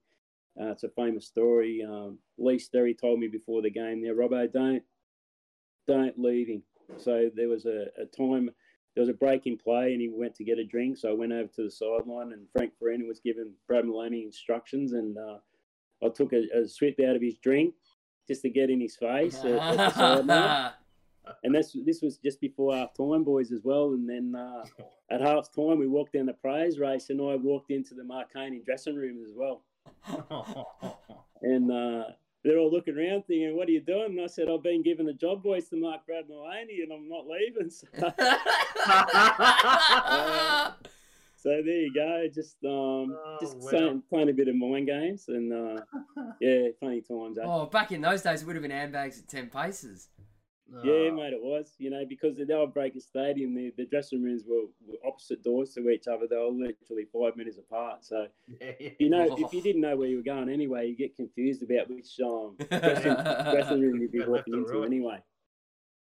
Uh, it's a famous story. Um, Lee Sterrey told me before the game, "Now, Robbo, don't don't leave him." So there was a, a time, there was a break in play, and he went to get a drink. So I went over to the sideline, and Frank Farina was giving Brad Maloney instructions, and uh, I took a, a swip out of his drink just to get in his face at, at and that's this was just before half time, boys, as well. And then uh, at half time, we walked down the praise race, and I walked into the Marconi dressing room as well. And uh, they're all looking around, thinking, "What are you doing?" And I said, "I've been given a job, boys, to Mark Brad Maloney, and I'm not leaving." So, so there you go. Just um, Oh, just wow. playing, playing a bit of mind games, and uh, yeah, funny times. Eh? oh, back in those days, it would have been handbags at 10 paces. Yeah, Oh, mate, it was. You know, because the old Breaker Stadium, the, the dressing rooms were, were opposite doors to each other. They were literally five minutes apart. So, yeah, yeah. you know, Oh. if you didn't know where you were going anyway, you get confused about which um, dressing, dressing room you'd be Left walking into right. anyway.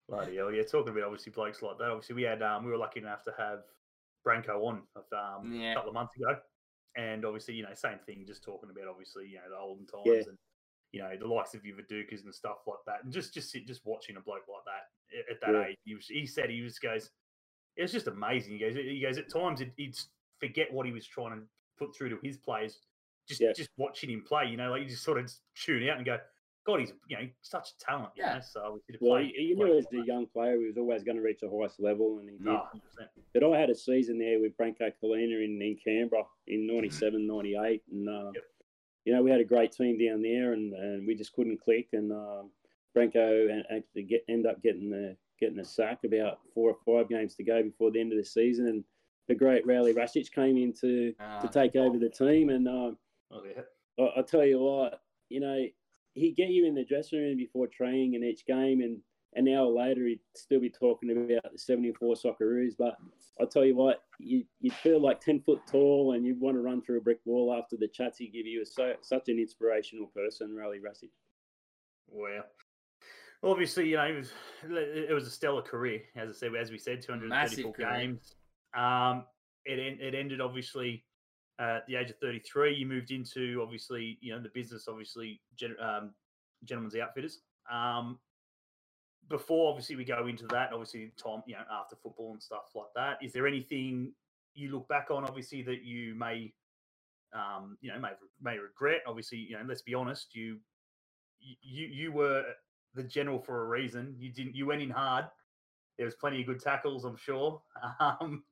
Bloody hell, yeah. Talking about obviously blokes like that. Obviously, we had um, we were lucky enough to have Branko on um, Yeah. a couple of months ago, and obviously, you know, same thing. Just talking about obviously, you know, the olden times Yeah. and you know the likes of your Vidukas and stuff like that, and just just sit, just watching a bloke like that at, at that Yeah. age. He, was, he said he was goes, it was just amazing. He goes, he goes at times he'd, he'd forget what he was trying to put through to his players. Just Yeah. just watching him play, you know, like you just sort of tune out and go, God, he's you know such a talent. You Yeah. know, so to Well, play. you, play- knew as a young player he was always going to reach the highest level, and he did. Oh, 100%. But I had a season there with Branko Culina in, in Canberra in 97, 98. And, uh, Yep. You know, we had a great team down there and, and we just couldn't click. And um, Branko actually get, end up getting the, getting a sack about four or five games to go before the end of the season. And the great Rale Rasic came in to, Ah, to take over the team. And um, Oh, yeah. I, I tell you what, you know, he'd get you in the dressing room before training in each game, and an hour later he'd still be talking about the 74 Socceroos. But I tell you what, you, you'd feel like 10 foot tall and you'd want to run through a brick wall after the chats he give you. So, such an inspirational person, Rale Rasic. Wow. Obviously, you know, it was, it was a stellar career, as I said, as we said, 234 games. Um, it, it ended obviously uh, at the age of 33. You moved into obviously, you know, the business, obviously, gen- um, Gentlemen's Outfitters. Um, before, obviously, we go into that, obviously, Tom, you know, after football and stuff like that, is there anything you look back on, obviously, that you may, um, you know, may may regret? Obviously, you know, let's be honest, you you you were the general for a reason. You didn't. You went in hard. There was plenty of good tackles, I'm sure. Um,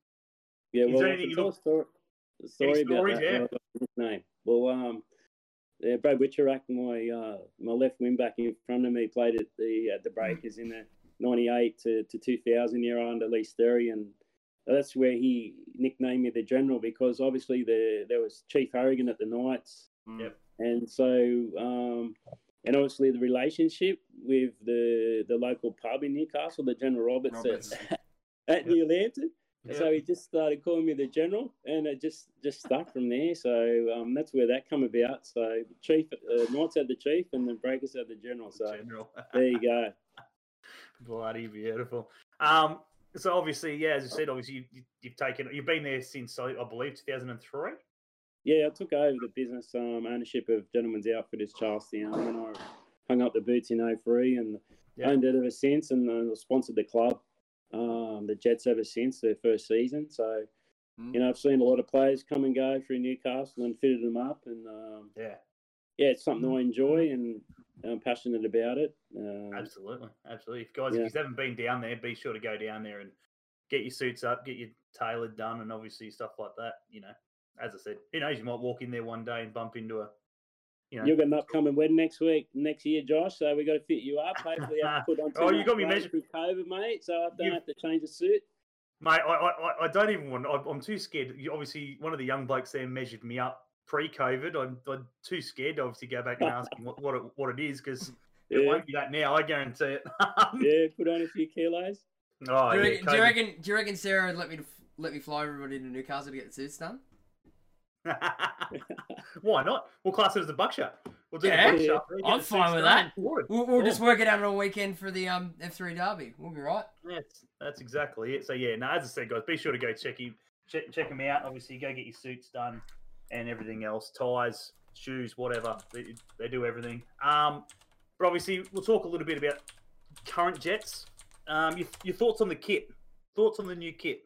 Yeah, Is well, there anything you a story, story about stories, that. yeah? when I got his name. Well, um, yeah, Brad Witcherak, my uh, my left wing back in front of me, played at the at the Breakers in the '98 to, to 2000 year under Lee Sterrey, and that's where he nicknamed me the General because obviously the there was Chief Harragon at the Knights, Yep. and so um, and obviously the relationship with the the local pub in Newcastle, the General Roberts, Roberts. at, at New Lambton. Yeah. So he just started calling me the general, and it just just stuck from there. So um, that's where that come about. So chief, uh, Knights had the chief, and the Breakers had the general. So general. there you go. Bloody beautiful. Um, so obviously, yeah, as you said, obviously you, you, you've taken, you've been there since I, I believe 2003. Yeah, I took over the business um, ownership of Gentlemen's Outfitters Charlestown when I hung up the boots in 03 and Yeah. owned it ever since, and uh, sponsored the club, um, the Jets ever since their first season. So Mm. you know, I've seen a lot of players come and go through Newcastle and fitted them up, and um, Yeah, yeah, it's something I enjoy and I'm passionate about it. Um, absolutely, absolutely. If guys, Yeah. if you haven't been down there, be sure to go down there and get your suits up, get your tailored done, and obviously stuff like that. You know, as I said, who knows? You might walk in there one day and bump into a, you know, You've got an upcoming wedding next week, next year, Josh. So we got to fit you up. Hopefully, I put on. too Oh, you much got me weight measured. through COVID, mate. So I don't You've- have to change the suit. Mate, I, I, I- I don't even want. I, I'm too scared. You, obviously, one of the young blokes there measured me up pre-COVID. I'm, I'm too scared to obviously go back and ask him what what it, what it is because it won't be that now. I guarantee it. yeah. Put on a few kilos. Oh, do, you yeah, reckon, do you reckon? Do you reckon Sarah would let me let me fly everybody to Newcastle to get the suits done? Why not? We'll class it as a buckshot. We'll do Yeah, the buckshot. We'll I'm fine with that. and. We'll, we'll just work it out on a weekend for the um F3 Derby. We'll be right. That's that's exactly it. So yeah, now as I said, guys, be sure to go check him, check check him out. Obviously, go get your suits done and everything else, ties, shoes, whatever. They, they do everything. Um, but obviously, we'll talk a little bit about current Jets. Um, your, your thoughts on the kit? Thoughts on the new kit?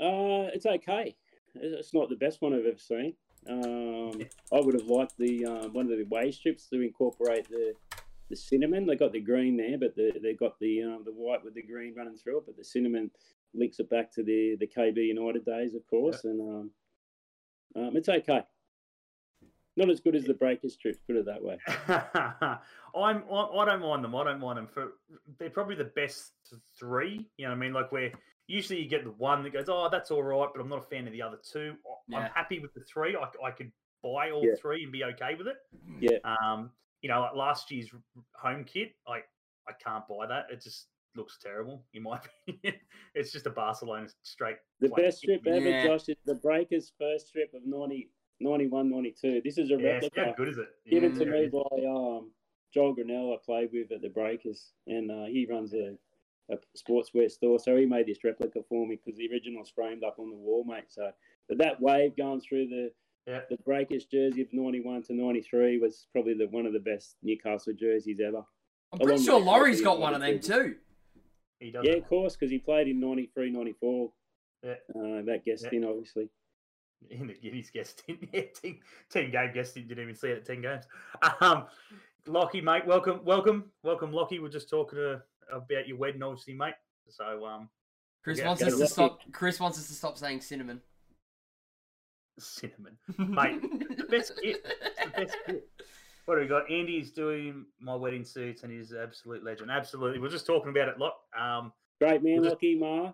Uh, it's okay. It's not the best one I've ever seen. Um, I would have liked the uh, one of the way strips to incorporate the the cinnamon. They got the green there, but the, they got the um, the white with the green running through it. But the cinnamon links it back to the the KB United days, of course, and um, um, it's okay. Not as good as the breaker strips, put it that way. I'm I, I don't mind them. I don't mind them for they're probably the best three. You know what I mean? Like where usually you get the one that goes, oh, that's all right, but I'm not a fan of the other two. I- I'm happy with the three. I, I could buy all Yeah. three and be okay with it. Yeah. Um, you know, like last year's home kit, I I can't buy that. It just looks terrible in my opinion. it's just a Barcelona straight. The best kit. strip ever, Yeah. Josh, is the Breakers' first strip of 90, 91, 92. This is a Yeah, replica. how good is it? given Yeah, to me by um, Joel Grinnell, I played with at the Breakers, and uh, he runs a, a sportswear store. So he made this replica for me because the original's framed up on the wall, mate. So, but that wave going through the Yeah. the Breakers jersey of '91 to '93 was probably the one of the best Newcastle jerseys ever. I'm pretty Along sure with Laurie's got one of them too. He does. Yeah, of course, because he played in '93, '94. Yeah. Uh, that guest Yeah. in obviously. in the Guineas guest in yeah, ten, 10 game guest in, didn't even see it at 10 games. Um, Lockie, mate, welcome, welcome, welcome, Lockie. We're just talking to, about your wedding, obviously, mate. So, um, Chris Yeah, wants get us to lucky. stop. Chris wants us to stop saying cinnamon. cinnamon, mate. the best gift. It's the best gift. What do we got? Andy's doing my wedding suits, and he's an absolute legend. Absolutely, we're just talking about it, lot. Um, Great man, We'll just- Lockie Ma.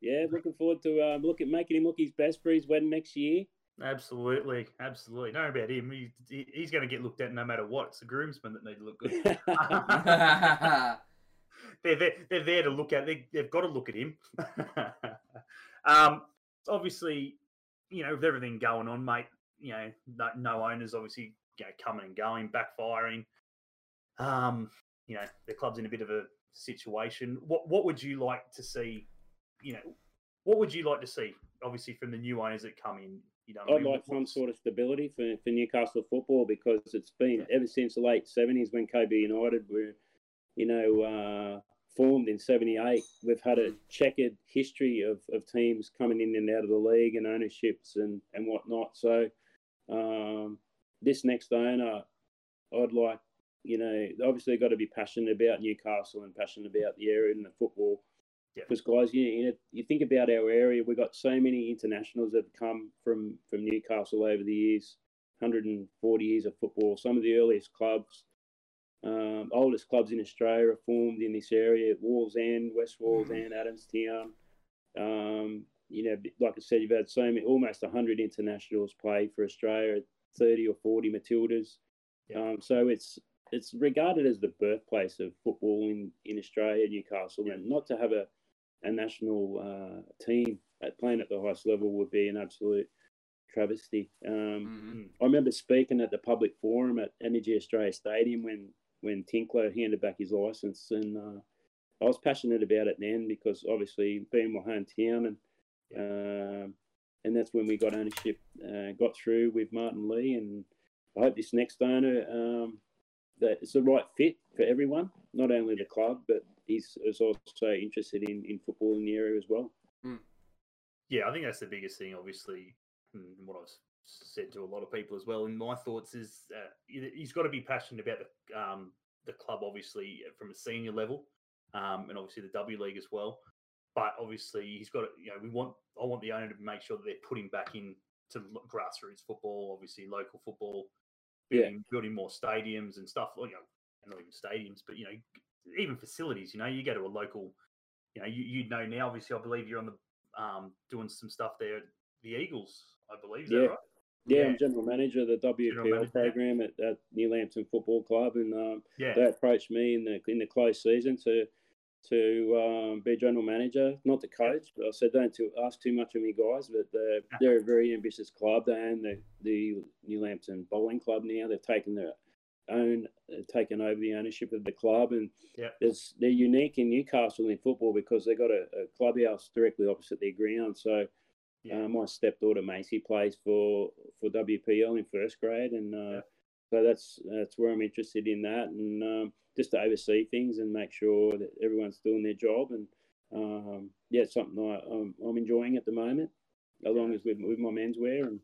Yeah, looking forward to um, look at making him look his best for his wedding next year. absolutely, absolutely. Know about him. He, he- he's going to get looked at no matter what. It's the groomsmen that need to look good. they're, there, they're there to look at. They, they've got to look at him. um, obviously, you know, with everything going on, mate. You know, no, no owners obviously you know, coming and going, backfiring. Um, you know, the club's in a bit of a situation. What what would you like to see? You know, what would you like to see? Obviously, from the new owners that come in. You know, I I'd mean? like some sort of stability for, for Newcastle football because it's been ever since the late seventies when KB United were, you know, uh, formed in seventy eight. We've had a checkered history of, of teams coming in and out of the league and ownerships and, and whatnot. So um, this next owner, I'd like, you know, obviously got to be passionate about Newcastle and passionate about the area and the football. Yeah. Because guys, you, you know, you think about our area, we've got so many internationals that have come from from Newcastle over the years, 140 years of football. Some of the earliest clubs, um, oldest clubs in Australia are formed in this area: Wallsend, West Wallsend, Adamstown. Um, you know, like I said, you've had so many, almost 100 internationals play for Australia, 30 or 40 Matildas. Yeah. Um, so it's it's regarded as the birthplace of football in, in Australia, Newcastle, and not to have a, a national uh, team at playing at the highest level would be an absolute travesty. Um, Mhm. I remember speaking at the public forum at Energy Australia Stadium when when Tinkler handed back his license, and uh, I was passionate about it then because obviously being my hometown, and um, and that's when we got ownership, uh, got through with Martin Lee, and I hope this next owner um, that it's the right fit for everyone, not only the club, but he's is also interested in, in football in the area as well. Yeah, I think that's the biggest thing, obviously, and what I've said to a lot of people as well. In my thoughts, is uh, he- he's got to be passionate about the um, the club, obviously, from a senior level, um, and obviously the W League as well. But obviously, he's got to, you know, we want I want the owner to make sure that they're putting back in to grassroots football, obviously local football, Yeah. building, building more stadiums and stuff. You know, not even stadiums, but you know, even facilities. You know, you go to a local, you know, you you know now. Obviously, I believe you're on the um, doing some stuff there the Eagles, I believe. Is Yeah. that right? Yeah. I'm general manager of the WPL program at, at New Lambton Football Club, and um, Yeah. they approached me in the in the closed season to to um, be general manager, not the coach. But I said, don't to ask too much of me, guys. But they're, they're a very ambitious club. They own the, the New Lambton Bowling Club now. They've taken their own, uh, taken over the ownership of the club, and Yeah. they're unique in Newcastle in football because they've got a, a clubhouse directly opposite their ground. So. Yeah. Uh, my stepdaughter Macy plays for for WPL in first grade, and uh, Yeah. so that's that's where I'm interested in that, and um, just to oversee things and make sure that everyone's doing their job, and um, yeah, it's something I, I'm, I'm enjoying at the moment, along as with with my menswear, and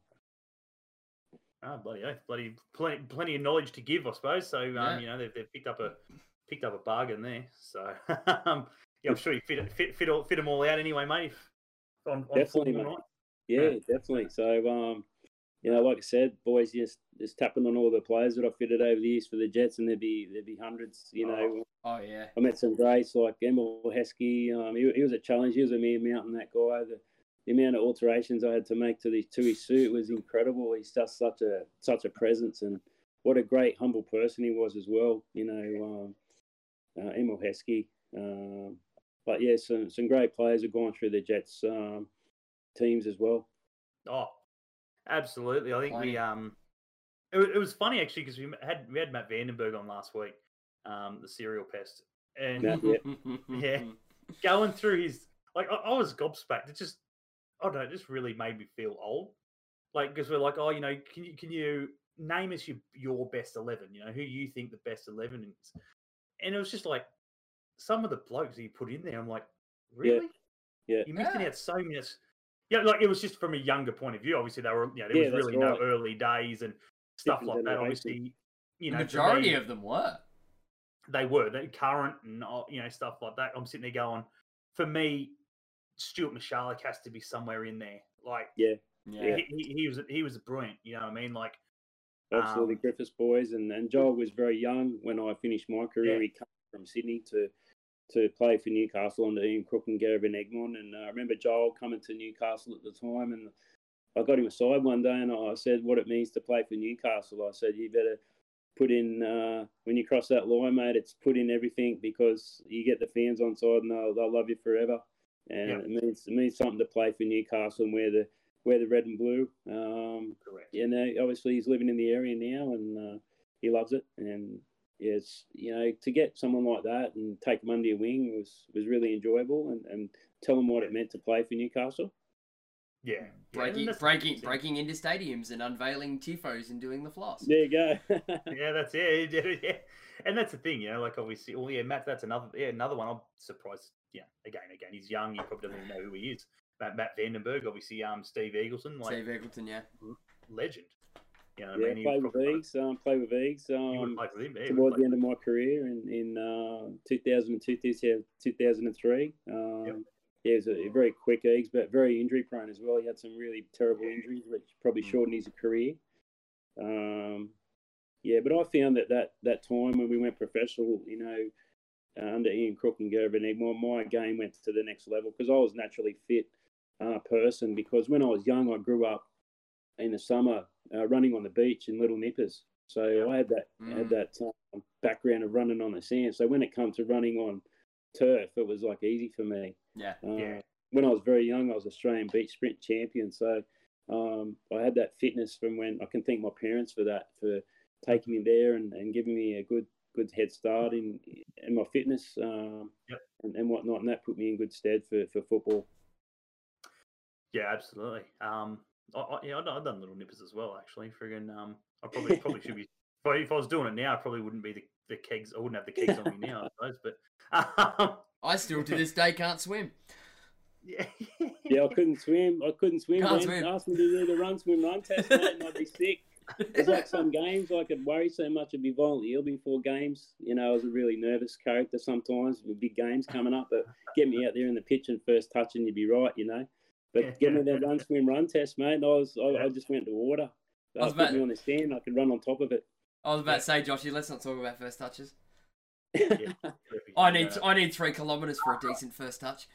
Ah, bloody, oath, bloody, plenty, plenty of knowledge to give, I suppose. So, um, Yeah. you know, they've, they've picked up a picked up a bargain there. So, um, yeah, I'm sure you fit fit fit, all, fit them all out anyway, mate. If on, on Definitely, form or mate. not. yeah, definitely. So um, you know, like I said, boys, just just tapping on all the players that I fitted over the years for the Jets, and there'd be there'd be hundreds, you know. Oh yeah. I met some greats like Emile Heskey. Um, he, he was a challenge. He was a mere mountain, that guy. The, the amount of alterations I had to make to, the, to his suit was incredible. He's just such a such a presence, and what a great, humble person he was as well. You know, um, uh, Emile Heskey. Um, but yeah, some, some great players have gone through the Jets um, teams as well. Oh, absolutely. I think Plenty. we um, it, it was funny actually because we had we had Matt Vandenberg on last week, um, the serial pest, and Matt, yeah. Yeah. going through his like I, I was gobsmacked. It just I don't know, it just really made me feel old. Like because we're like, oh, you know, can you can you name us your your best eleven? You know, who you think the best eleven is? And it was just like some of the blokes he put in there. I'm like, really? Yeah. You're missing Yeah. out so many. Yeah, like it was just from a younger point of view. Obviously, they were, you know, there Yeah, was that's really no early days and stuff Different like that. Obviously, you The know, for majority me, of them were. they were they current and uh, you know stuff like that. I'm sitting there going, for me, Stuart Musialik has to be somewhere in there. Like Yeah. he, he, he was he was brilliant. You know what I mean? Like Absolutely, Um, Griffiths boys, and and Joel was very young when I finished my career. Yeah. He came from Sydney to to play for Newcastle under Ian Crook and Gary van Egmond, and uh, I remember Joel coming to Newcastle at the time, and I got him aside one day, and I said what it means to play for Newcastle. I said you better put in uh, when you cross that line, mate. It's put in everything because you get the fans on side, and they'll, they'll love you forever. And Yeah. it means it means something to play for Newcastle and wear the wear the red and blue. Um, correct. you know, obviously he's living in the area now and uh, he loves it. And it's you know to get someone like that and take him under your wing was was really enjoyable and, and tell them what it meant to play for Newcastle. Yeah, yeah, Breaking, that's the breaking, breaking into stadiums and unveiling tifos and doing the floss. There you go. Yeah, that's it. Yeah, yeah. And that's the thing, you know, like obviously, well, yeah, Matt, that's another, yeah, another one. I'm surprised. Yeah, again, again, he's young. He probably doesn't even know who he is. Matt, Matt Vandenberg, obviously, um, Steve Eagleton, like Steve Eagleton, yeah. legend. You know, yeah, I mean, He play with Eags. Um, play with would Um, have played with him. Yeah, towards the end of my career in in uh, 2002, 2003. Um, Yep. Yeah, he's a, a very quick Eags, but very injury prone as well. He had some really terrible injuries, which probably Mm. shortened his career. Um, yeah, but I found that, that that time when we went professional, you know, uh, under Ian Crook and Gary van Egmond, my game went to the next level because I was naturally fit uh, person. Because when I was young, I grew up in the summer uh, running on the beach in Little Nippers. So Yeah. I had that Mm. had that um, background of running on the sand. So when it comes to running on turf, it was like easy for me. Yeah. Uh, Yeah. When I was very young, I was Australian beach sprint champion. So um, I had that fitness from when I can thank my parents for that for taking me there and, and giving me a good good head start in in my fitness um, Yep. and, and whatnot, and that put me in good stead for, for football. Yeah, absolutely. Um, I, I, yeah, I've done, little nippers as well, actually. Friggin', um, I probably probably should be. If I, if I was doing it now, I probably wouldn't be the, the kegs. I wouldn't have the kegs on me now, I suppose. But um, I still to this day can't swim. yeah, Yeah, I couldn't swim. I couldn't swim. Can't man. swim. Asked me to do the run, swim, run test, mate, and I'd be sick. It's like some games I could worry so much I'd be violently ill before games. You know, I was a really nervous character sometimes with big games coming up, but get me out there in the pitch and first touch and you'd be right, you know. But get me that run, swim, run test, mate. I was, I, I just went to water. I was Uh, put about- me on the stand, I could run on top of it. I was about to say, Joshy, let's not talk about first touches. Yeah. I need I need three kilometres for a decent first touch.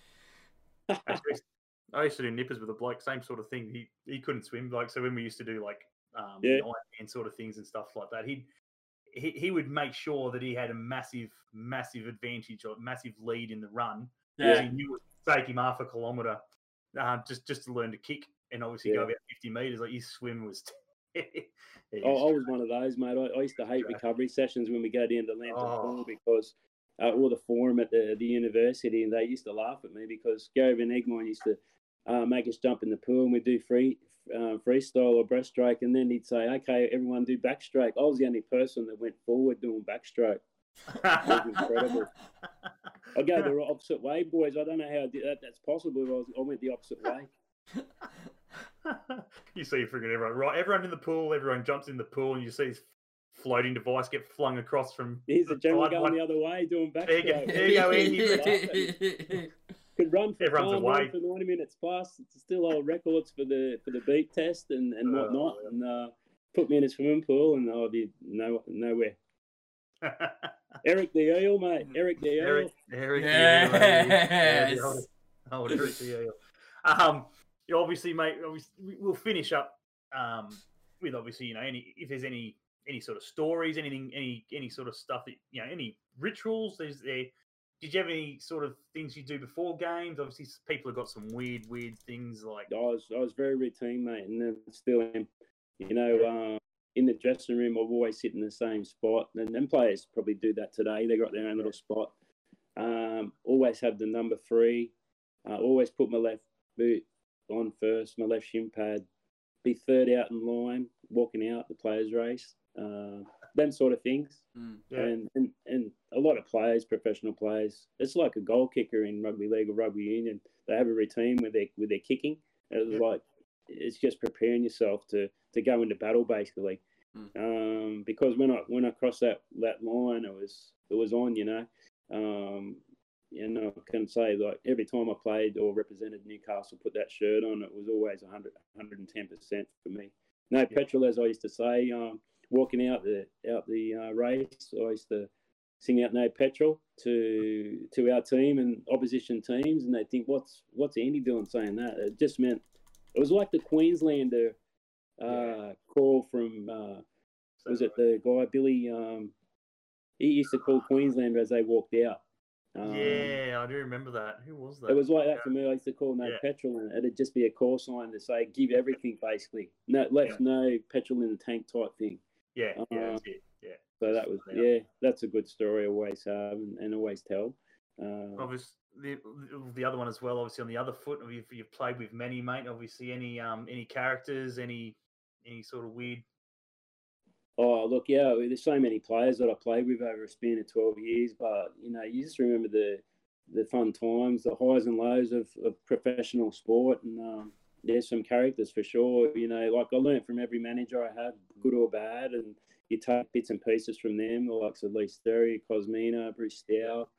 I used- to do nippers with a bloke, same sort of thing. He he couldn't swim, like so when we used to do like um Yeah. and sort of things and stuff like that, he'd he, he would make sure that he had a massive, massive advantage or massive lead in the run. because Yeah. he knew it would take him half a kilometre uh, just just to learn to kick and obviously go about fifty metres. Like his swim was I, I was one of those, mate. I, I used to hate recovery sessions when we go down to Lambton Oh. Pool because uh, or the forum at the, the university, and they used to laugh at me because Gary Van Egmond used to uh, make us jump in the pool and we'd do free uh, freestyle or breaststroke, and then he'd say, "Okay, everyone do backstroke." I was the only person that went forward doing backstroke. was incredible. I go the opposite way, boys. I don't know how I did that. That's possible. I, was, I went the opposite way. you see you freaking everyone, right? Everyone in the pool, everyone jumps in the pool, and you see this floating device get flung across from. Here's a the general going one- the other way doing There you go. There you go, Andy. could run for Everyone's time, away. run for 90 minutes plus. It's still hold records for the for the beat test and, and Oh, whatnot. yeah. And uh, put me in a swimming pool and I'll be no, nowhere. Eric the Eel, mate. Eric the Eel. Eric, Eric, yeah, Yes. the old, old Eric the Eel. Um, you obviously, mate. Obviously, we- we'll finish up um, with obviously, you know, any if there's any any sort of stories, anything, any any sort of stuff that you know, any rituals. There's there. Did you have any sort of things you do before games? Obviously, people have got some weird, weird things like I was I was very routine, mate, and then still am. You know, uh, in the dressing room, I've always sit in the same spot, and, and players probably do that today. They got their own little spot. Um, always have the number three. Uh, always put my left boot on first, my left shin pad. Be third out in line, walking out the players' race. Uh, them sort of things. Mm. Yeah. And, and and a lot of players, professional players, it's like a goal kicker in rugby league or rugby union. They have a routine with their with their kicking. It's Yeah. like it's just preparing yourself to to go into battle basically. Mm. Um, because when I when I crossed that that line, it was it was on. You know, um, know, I can say like every time I played or represented Newcastle, put that shirt on, it was always 100, 110 percent for me. No petrol, as I used to say. Um, walking out the out the uh, race, I used to sing out "No petrol" to to our team and opposition teams, and they think, "What's what's Andy doing saying that?" It just meant it was like the Queenslander uh, call from uh, was it the guy Billy? Um, he used to call Queenslander as they walked out. Um, yeah, I do remember that. Who was that? It was like that for me. I used to call no Yeah. petrol, and it'd just be a call sign to say give everything basically. No, left Yeah. no petrol in the tank type thing. yeah, yeah, uh. Yeah. So that was Yeah. yeah, that's a good story. Always have and, and always tell. Uh, Obviously, the, the other one as well. Obviously, on the other foot, you've, you've played with many, mate. Obviously, any um any characters, any any sort of weird. Oh, look, yeah, there's so many players that I played with over a span of 12 years, but, you know, you just remember the the fun times, the highs and lows of, of professional sport. And um, there's some characters for sure. You know, like I learned from every manager I had, good or bad, and you take bits and pieces from them, the likes of Lee Sterrey, Kosmina, Bruce Stow,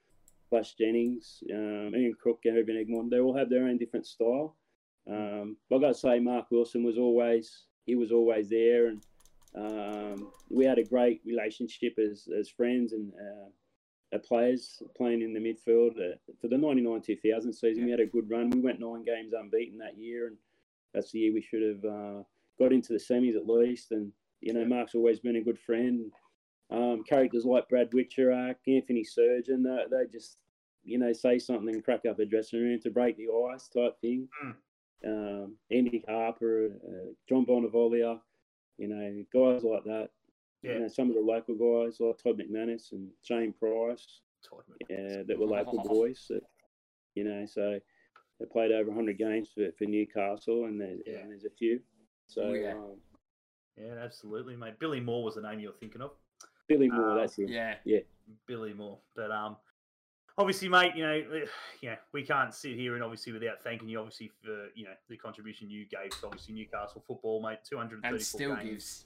Flash Jennings, um, Ian Crook, Gary van Egmond. They all have their own different style. Um, I got to say, Mark Wilson was always, he was always there. And um, we had a great relationship as, as friends and uh, uh, players playing in the midfield uh, for the 99-2000 season. We had a good run. We went nine games unbeaten that year, and that's the year we should have uh, got into the semis at least. And you know. Mark's always been a good friend. Um, characters like Brad Witcherak, Anthony Surgeon, they, they just you know say something and crack up a dressing room to break the ice type thing. Mm. Um, Andy Harper, uh, John Bonavolia, you know, guys like that. Yeah. You know, some of the local guys like Todd McManus and Shane Price, Todd yeah, that were local boys. That, you know, so they played over 100 games for, for Newcastle, and, there, Yeah. and there's a few. So Oh, yeah. um, Yeah, absolutely, mate. Billy Moore was the name you were thinking of. Billy Moore, Um, that's him. Yeah, yeah. Billy Moore. But um, obviously, mate, you know, yeah, we can't sit here and obviously without thanking you, obviously for you know the contribution you gave to obviously Newcastle football, mate. Two hundred and And still games, gives.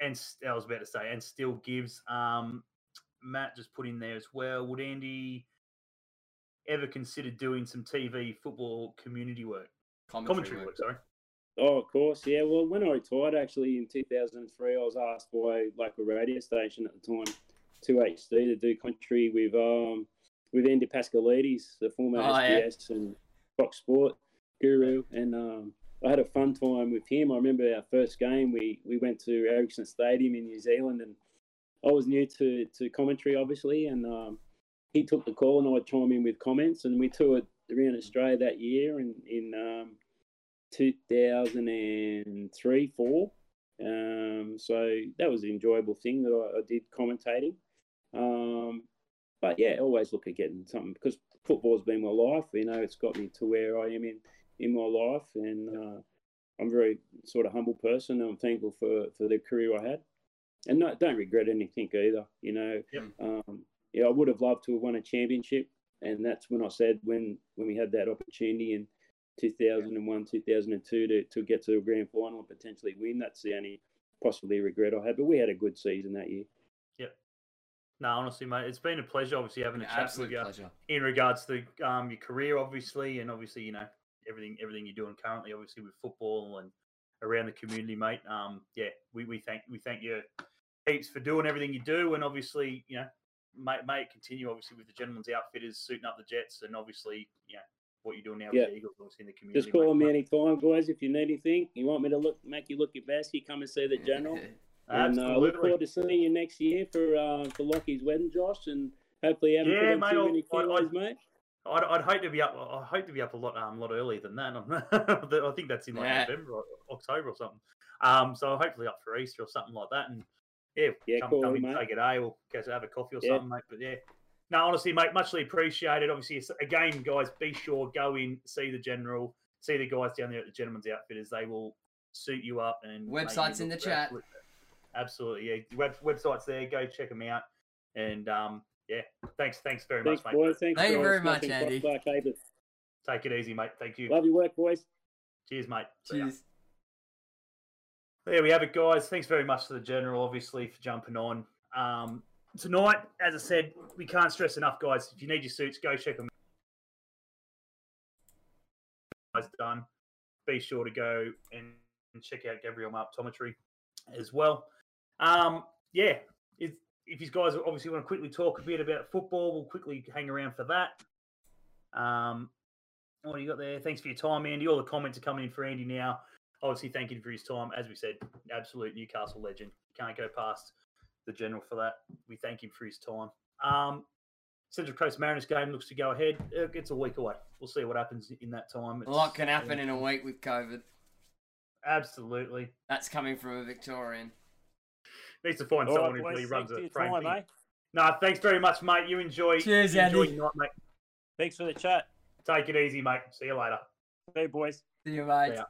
and I was about to say, and still gives. Um, Matt just put in there as well. Would Andy ever consider doing some TV football community work, Commentary, commentary work? Sorry. Oh, of course, yeah. Well, when I retired, actually in 2003, I was asked by a local radio station at the time, 2HD, to do country with um with Andy Paschalidis, the former Oh, yeah. SBS and Fox Sport guru, and um, I had a fun time with him. I remember our first game. We we went to Ericsson Stadium in New Zealand, and I was new to to commentary, obviously, and um, he took the call, and I'd chime in with comments, and we toured around Australia that year, and in um, 2003, four. Um, so that was an enjoyable thing that I, I did commentating. Um, but yeah, always look at getting something because football's been my life. You know, it's got me to where I am in in my life, and uh, I'm a very sort of humble person. And I'm thankful for for the career I had, and no, don't regret anything either. You know, Yep. um, yeah, I would have loved to have won a championship, and that's when I said when when we had that opportunity in 2001, 2002 to, to get to the grand final and potentially win. That's the only possibly regret I had. But we had a good season that year. No, honestly, mate, it's been a pleasure. Obviously, having a An chat with absolute you. pleasure. in regards to um, your career, obviously, and obviously, you know, everything everything you're doing currently, obviously with football and around the community, mate. Um, yeah, we, we thank we thank you heaps for doing everything you do, and obviously, you know, may, may it continue obviously with the gentleman's outfitters suiting up the Jets, and obviously, you know, what you're doing now Yeah. with the Eagles, obviously in the community. Just call mate. me anytime, guys. If you need anything, you want me to look, make you look your best, you come and see the general. And uh, look forward to seeing you next year for uh, for Lockie's wedding, Josh, and hopefully you haven't Yeah, put on mate, too I'll- many I- I- kilos, mate. I'd, I'd hope to be up. I hope to be up a lot, um, lot earlier than that. I think that's in like Yeah. November or October or something. Um, so hopefully up for Easter or something like that. And yeah, Yeah, come, cool, come in, mate. take a day or go to have a coffee or Yeah. something, mate. But yeah, no, honestly, mate, muchly appreciated. Obviously, again, guys, be sure go in, see the general, see the guys down there at the Gentleman's Outfitters. They will suit you up and Website's in the chat. absolute- Absolutely, yeah. Web, website's there. Go check them out. And um, yeah, thanks, thanks very Thanks, much, mate. boys. Thanks, Thank you very much, Nothing Andy. like David. Take it easy, mate. Thank you. Love your work, boys. Cheers, mate. Cheers. there we have it, guys. Thanks very much to the general, obviously, for jumping on. Um, tonight, as I said, we can't stress enough, guys. If you need your suits, go check them. Guys, done. Be sure to go and and check out Gabriel Optometry as well. Um, yeah, if, if you guys obviously want to quickly talk a bit about football, we'll quickly hang around for that. Um, what do you got there? Thanks for your time, Andy. All the comments are coming in for Andy now. Obviously, thank you for his time. As we said, absolute Newcastle legend. Can't go past the general for that. We thank him for his time. Um, Central Coast Mariners game looks to go ahead. It's a week away. We'll see what happens in that time. A lot can happen in a week with COVID. Absolutely. That's coming from a Victorian. Needs to find All someone right, who boys, really runs thanks a your frame time, thing. mate. No, thanks very much, mate. You enjoy. Cheers, you enjoy Andy. your night, mate. Thanks for the chat. Take it easy, mate. See you later. Hey, boys. See you, mate. See ya.